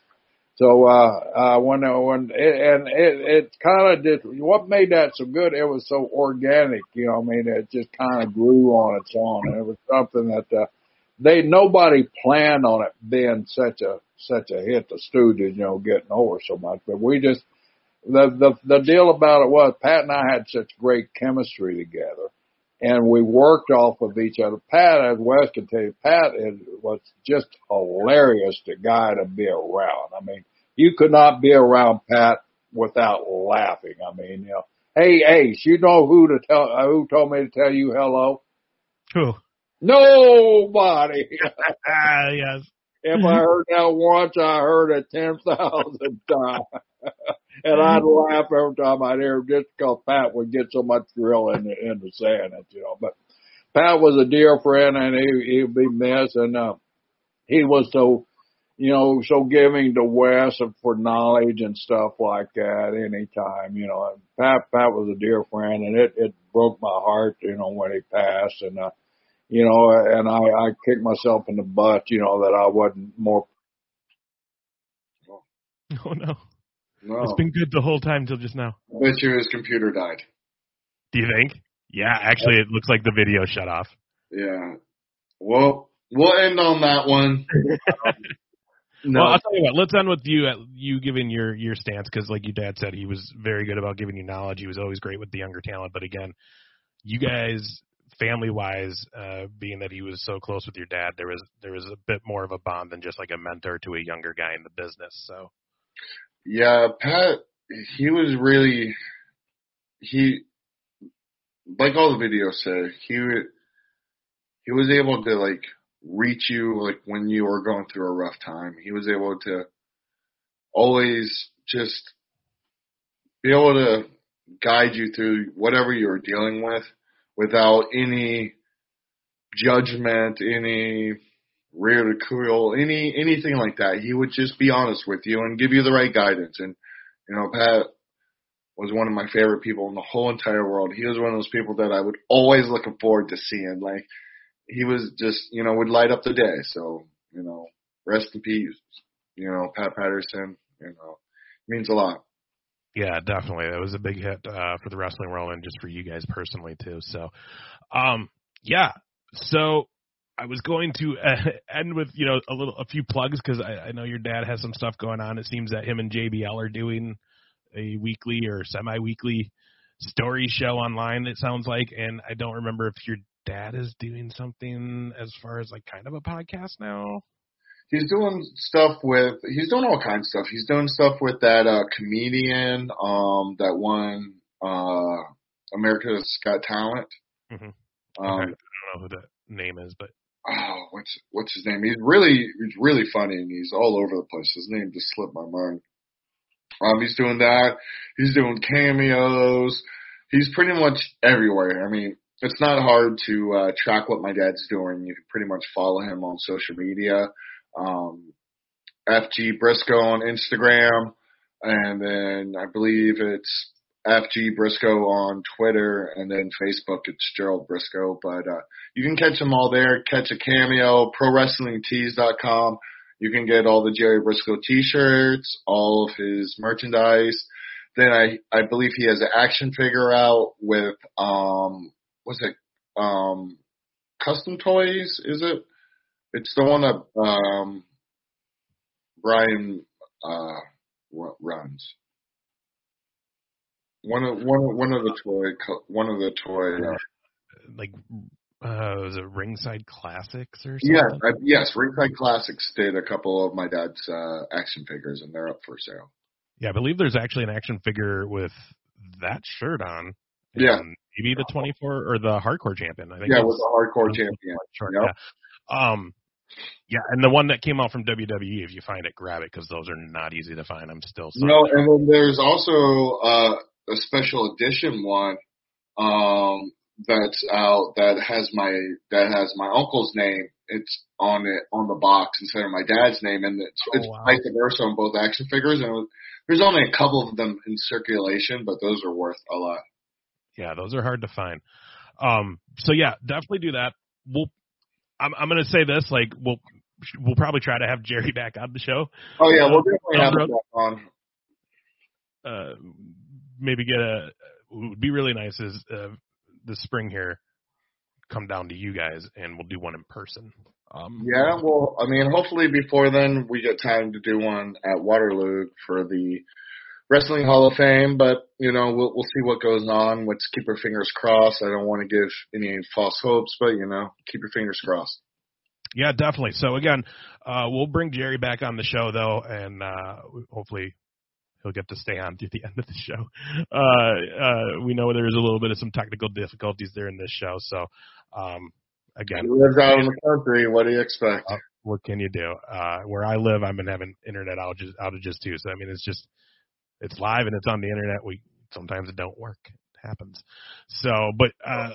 So, uh, uh, when, when, it, and it, it kind of did, what made that so good, it was so organic, you know, I mean, it just kind of grew on its own. And it was something that, uh, they, nobody planned on it being such a, such a hit, the Stooges, you know, getting over so much, but we just, the, the, the deal about it was Pat and I had such great chemistry together and we worked off of each other. Pat, as Wes can tell you, Pat is, was just hilarious the guy to be around. I mean, you could not be around Pat without laughing. I mean, you know, hey, Ace, you know who to tell, uh, who told me to tell you hello? Who? Nobody. *laughs* ah, yes. If I heard that once, I heard it 10,000 *laughs* times. *laughs* and I'd laugh every time I'd hear him just because Pat would get so much thrill in the, in the saying it, you know. But Pat was a dear friend and he, he'd be missed and, uh, he was so, you know, so giving to Wes for knowledge and stuff like that anytime, you know. Pat, Pat was a dear friend and it, it broke my heart, you know, when he passed and, uh, you know, and I, I kicked myself in the butt, you know, that I wasn't more. Oh no. No. It's been good the whole time till just now. I bet you his computer died. Do you think? Yeah, actually, it looks like the video shut off. Yeah. Well, we'll end on that one. *laughs* no. Well, I'll tell you what. Let's end with you. You giving your your stance because, like your dad said, he was very good about giving you knowledge. He was always great with the younger talent. But again, you guys, family wise, uh, being that he was so close with your dad, there was there was a bit more of a bond than just like a mentor to a younger guy in the business. So. Yeah, Pat, he was really, he, like all the videos say, he, he was able to like reach you like when you were going through a rough time. He was able to always just be able to guide you through whatever you were dealing with without any judgment, any ridicule, any anything like that. He would just be honest with you and give you the right guidance. And you know, Pat was one of my favorite people in the whole entire world. He was one of those people that I would always looking forward to seeing. Like he was just, you know, would light up the day. So, you know, rest in peace. You know, Pat Patterson, you know, means a lot. Yeah, definitely. It was a big hit uh, for the wrestling world and just for you guys personally too. So, um, yeah. So I was going to uh, *laughs* end with you know a little a few plugs because I, I know your dad has some stuff going on. It seems that him and JBL are doing a weekly or semi-weekly story show online. It sounds like, and I don't remember if your dad is doing something as far as like kind of a podcast now. He's doing stuff with he's doing all kinds of stuff. He's doing stuff with that uh comedian um that won uh America's Got Talent. Mm-hmm. Um okay. I don't know who the name is, but oh, what's what's his name? He's really he's really funny and he's all over the place. His name just slipped my mind. Um, he's doing that. He's doing cameos. He's pretty much everywhere. I mean, it's not hard to uh, track what my dad's doing. You can pretty much follow him on social media. Um, FG Brisco on Instagram, and then I believe it's FG Brisco on Twitter, and then Facebook it's Gerald Brisco. But uh, you can catch them all there. Catch a cameo. ProWrestlingTees.com. You can get all the Jerry Brisco T-shirts, all of his merchandise. Then I I believe he has an action figure out with um what's it um custom toys is it? It's the one that um Brian uh runs. One of one one of the toy one of the toy uh, like uh was it Ringside Classics or something? Yeah, I, yes, Ringside Classics did a couple of my dad's uh action figures and they're up for sale. Yeah, I believe there's actually an action figure with that shirt on. Yeah. Maybe the 24 or the hardcore champion. I think Yeah, with the hardcore champion. Sure, Yep. yeah. Um, yeah, and the one that came out from WWE, if you find it, grab it because those are not easy to find. I'm still sorry. No, and then there's also uh, a special edition one um, that's out that has my that has my uncle's name. It's on it on the box instead of my dad's name, and it's, Oh, it's wow. vice versa on both action figures. And was, there's only a couple of them in circulation, but those are worth a lot. Yeah, those are hard to find. Um, so yeah, definitely do that. We'll. I'm I'm gonna say this like we'll we'll probably try to have Jerry *laughs* back on the show. Oh yeah, we'll definitely have the back on. uh, maybe get a what would be really nice is uh, this spring here come down to you guys and we'll do one in person. Um, Yeah, well, I mean, hopefully before then we get time to do one at Waterloo for the Wrestling Hall of Fame. But you know, we'll we'll see what goes on. Let's keep our fingers crossed. I don't want to give any false hopes, but you know, keep your fingers crossed. Yeah, definitely. So again, uh, we'll bring Jerry back on the show though, and uh, hopefully he'll get to stay on to the *laughs* end of the show. Uh, uh, we know there's a little bit of some technical difficulties there in this show, so um, again, He lives out in the country. What do you expect? Uh, what can you do? Uh, where I live, I've been having internet outages, outages too. So I mean, it's just it's live and it's on the internet. We sometimes it don't work. It happens. So, but uh,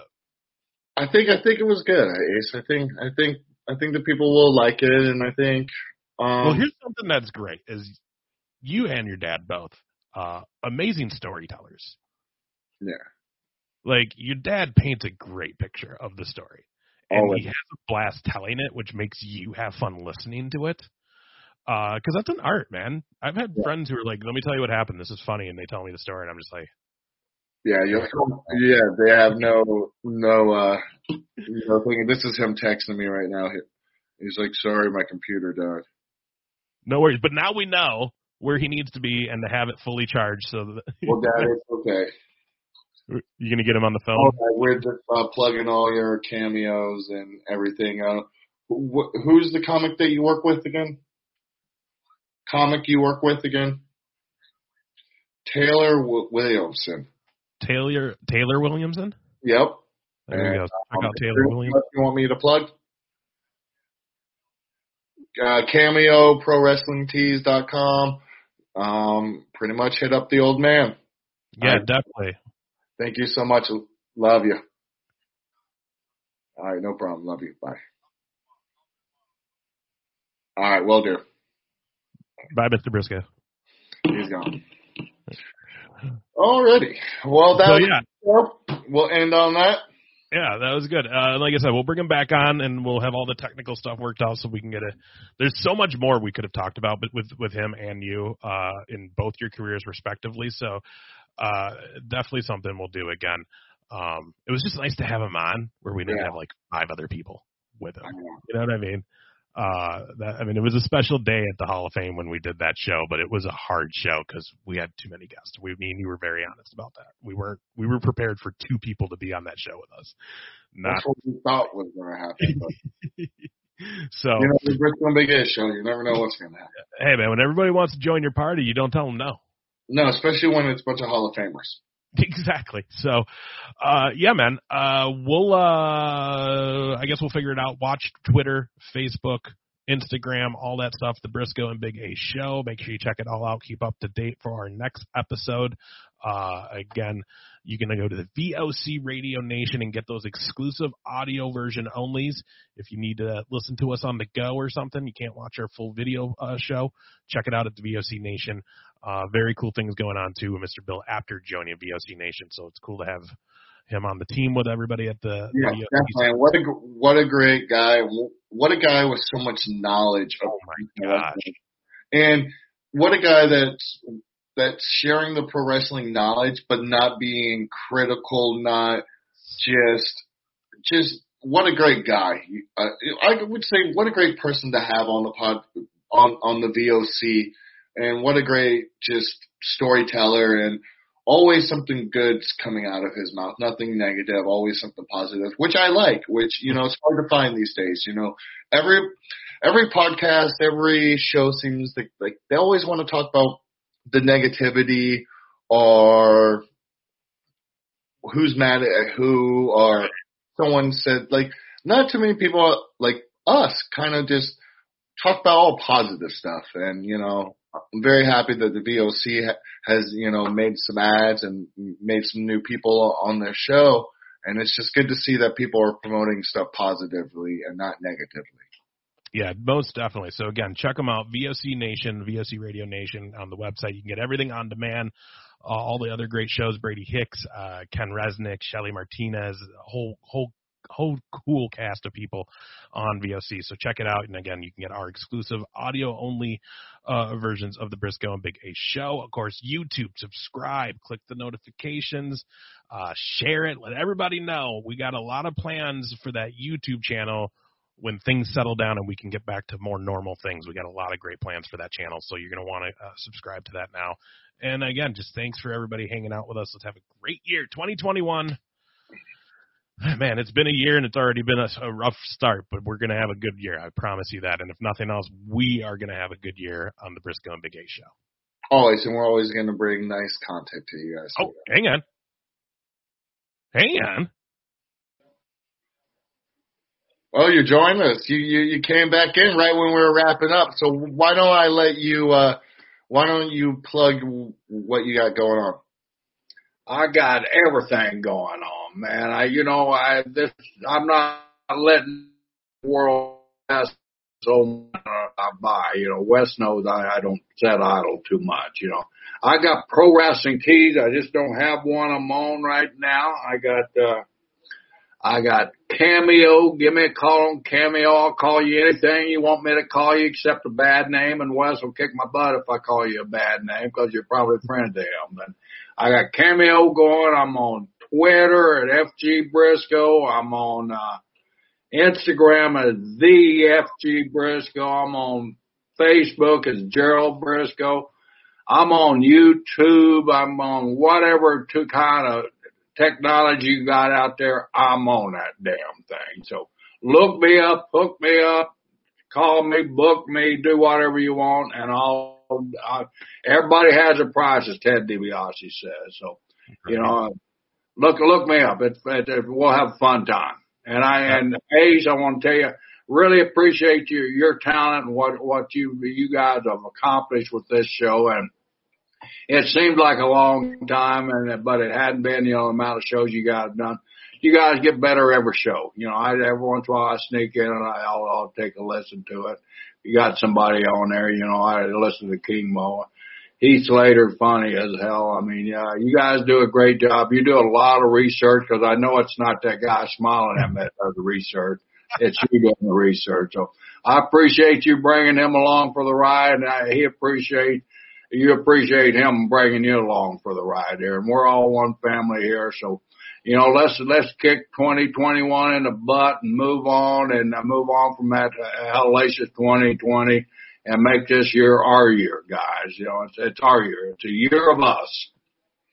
I think I think it was good, Ace. I think I think I think the people will like it, and I think um, well, here's something that's great: is you and your dad both uh, amazing storytellers. yeah. Like your dad paints a great picture of the story, and Always. he has a blast telling it, which makes you have fun listening to it. Because that's an art, man. I've had Yeah. friends who are like, "Let me tell you what happened. This is funny," and they tell me the story, and I'm just like, Yeah, you'll yeah, they have no no uh you know thinking this is him texting me right now. He- He's like, Sorry, my computer died. "No worries." But now we know where he needs to be and to have it fully charged. So that *laughs* Well dad, it's okay. you gonna get him on the phone? Okay, we're just uh, plugging all your cameos and everything. Uh wh- who's the comic that you work with again? Comic you work with again? Taylor w- Williamson. Taylor Taylor Williamson. Yep. There we go. Check um, out Taylor Williamson. You want me to plug? uh, Cameo Pro Wrestling Tees.com. Um, pretty much hit up the old man. Yeah, right. definitely. Thank you so much. Love you. All right, no problem. Love you. Bye. All right, will do. Bye, Mr. Brisco. He's gone. Alrighty. Well, that So, yeah. We'll end on that. Yeah, that was good. Uh, like I said, we'll bring him back on, and we'll have all the technical stuff worked out, so we can get a. There's so much more we could have talked about, but with with him and you, uh, in both your careers respectively. So, uh, definitely something we'll do again. Um, it was just nice to have him on where we didn't Yeah. have like five other people with him. You know what I mean? Uh, that, I mean, it was a special day at the Hall of Fame when we did that show, but it was a hard show because we had too many guests. We, me and you were very honest about that. We weren't, we were prepared for two people to be on that show with us. Not, That's what we thought was going to happen. *laughs* So, you know, the Bristol Big A show, you never know what's going to happen. hey man, when everybody wants to join your party, you don't tell them no. No, especially when it's a bunch of Hall of Famers. *laughs* Exactly. So, uh, yeah, man. Uh, we'll, uh, I guess we'll figure it out. Watch Twitter, Facebook, Instagram, all that stuff. The Brisco and Big A show. Make sure you check it all out. Keep up to date for our next episode. Uh, again, you can go to the VOC Radio Nation and get those exclusive audio version onlys. If you need to listen to us on the go or something, you can't watch our full video uh, show. Check it out at the VOC Nation. Uh, very cool things going on too with Mr. Bill after joining VOC Nation. So it's cool to have him on the team with everybody at the, Yeah, the definitely. What a what a great guy! What a guy with so much knowledge. Oh my gosh. And what a guy that's that's sharing the pro wrestling knowledge, but not being critical, not just just what a great guy. Uh, I would say what a great person to have on the pod on on the VOC, and what a great just storyteller and always something good's coming out of his mouth. Nothing negative, always something positive, which I like. Which you know it's hard to find these days. You know, every every podcast, every show seems like, like they always want to talk about the negativity or who's mad at who or someone said like not too many people like us kind of just talk about all positive stuff and you know I'm very happy that the VOC ha- has you know made some ads and made some new people on their show and it's just good to see that people are promoting stuff positively and not negatively. Yeah, most definitely. So again, check them out. VOC Nation, VOC Radio Nation on the website. You can get everything on demand. Uh, all the other great shows: Brady Hicks, uh, Ken Resnick, Shelly Martinez, whole whole whole cool cast of people on VOC. So check it out. And again, you can get our exclusive audio only uh, versions of the Brisco and Big A show. Of course, YouTube. Subscribe, click the notifications, uh, share it, let everybody know. We got a lot of plans for that YouTube channel when things settle down and we can get back to more normal things. We got a lot of great plans for that channel, so you're going to want to uh, subscribe to that now. And again, just thanks for everybody hanging out with us. Let's have a great year, 2021. Man, it's been a year and it's already been a, a rough start, but we're going to have a good year. I promise you that. And if nothing else, we are going to have a good year on the Brisco and Big A show. Always, and we're always going to bring nice content to you guys. Oh, hang on. Hang on. Well, you joined us. You, you you came back in right when we were wrapping up. So why don't I let you? uh Why don't you plug what you got going on? I got everything going on, man. I, you know, I this I'm not letting the world pass so much I buy. You know, Wes knows I, I don't set idle too much. You know, I got pro wrestling tees. I just don't have one I'm on right now. I got. uh I got Cameo. Give me a call on Cameo. I'll call you anything you want me to call you except a bad name. And Wes will kick my butt if I call you a bad name because you're probably a friend to him. And I got Cameo going. I'm on Twitter at FG Brisco. I'm on uh, Instagram as the FG Brisco. I'm on Facebook as Gerald Brisco. I'm on YouTube. I'm on whatever to kind of technology you got out there, I'm on that damn thing. So look me up, hook me up, call me, book me, do whatever you want, and I'll. I, everybody has a price, as Ted DiBiase says. So, you know, look look me up. It, it, it, we'll have a fun time. And I and Ace, I want to tell you, really appreciate your your talent and what what you you guys have accomplished with this show. And it seemed like a long time, and but it hadn't been. You know, the amount of shows you guys done. You guys get better every show. You know, I every once in a while I sneak in and I, I'll, I'll take a listen to it. You got somebody on there. You know, I listen to King Mo. Heath Slater, funny as hell. I mean, yeah, you guys do a great job. You do a lot of research because I know it's not that guy smiling at me that does the research. It's you doing the research. So I appreciate you bringing him along for the ride, and I, he appreciate you appreciate him bringing you along for the ride here. And we're all one family here, so you know, let's let's kick 2021 in the butt and move on and move on from that uh, hellacious 2020 and make this year our year, guys. You know, it's it's our year. It's a year of us.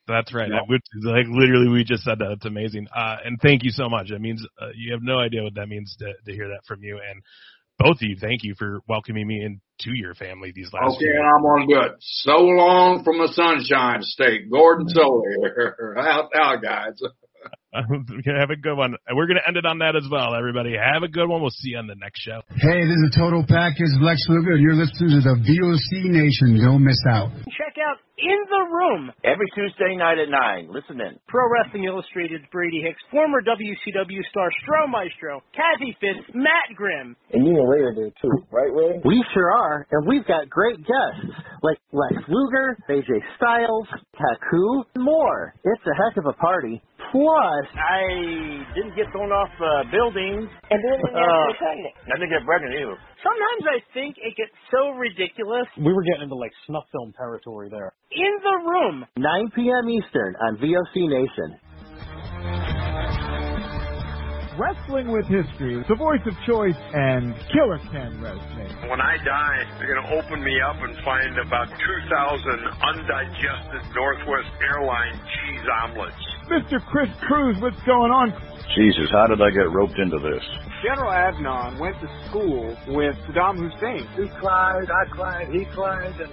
That's right. Is like literally we just said that. It's amazing. Uh, and thank you so much. It means uh, you have no idea what that means to to hear that from you. And both of you, thank you for welcoming me into your family these last. Okay, and I'm do it. So long from the Sunshine State, Gordon Solie here. *laughs* Out, out, guys. *laughs* have a good one. And We're going to end it on that as well, everybody. Have a good one. We'll see you on the next show. Hey, this is Total Package Lex Luger, and you're listening to the VOC Nation. Don't miss out. Check out In the Room every Tuesday night at 9. Listen in. Pro Wrestling Illustrated's Brady Hicks, former WCW star Stro Maestro, Kathie Fitz, Matt Grimm. And you and Ray are there too, right, Ray? We sure are, and we've got great guests like Lex Luger, AJ Styles, Taku, and more. It's a heck of a party. Plus, I didn't get thrown off uh, buildings. And didn't get uh, pregnant. I didn't get pregnant either. Sometimes I think it gets so ridiculous. We were getting into like snuff film territory there. In the room. 9 p.m. Eastern on VOC Nation. Wrestling with History, the voice of choice, and Killer Ken Resnick. When I die, they're going to open me up and find about 2,000 undigested Northwest Airline cheese omelets. Mr. Chris Cruz, what's going on? Jesus, how did I get roped into this? General Adnan went to school with Saddam Hussein. He cried, I cried, he cried, and